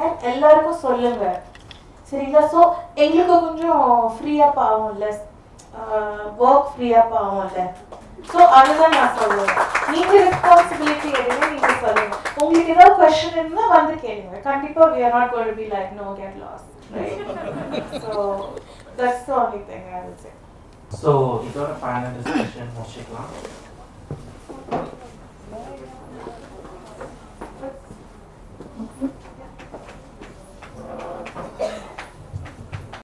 அண்ட் எல்லாருக்கும் சொல்லுங்க. சரிங்களா? ஸோ எங்களுக்கு கொஞ்சம் ஃப்ரீயாக ஆகும்ல ஒர்க் ஃப்ரீயாக ஆகும்ல ஸோ அதுதான் நான் சொல்லுவேன் நீங்க ரெஸ்பான்சிபிலிட்டி எடுங்க நீங்க சொல்லுங்க உங்களுக்கு ஏதாவது கொஸ்டின் இருந்தா வந்து கேளுங்க கண்டிப்பா we are not going to be like no get lost right so that's the only thing I would say so இதோட ஃபைனல் டிஸ்கஷன் முடிச்சுக்கலாம்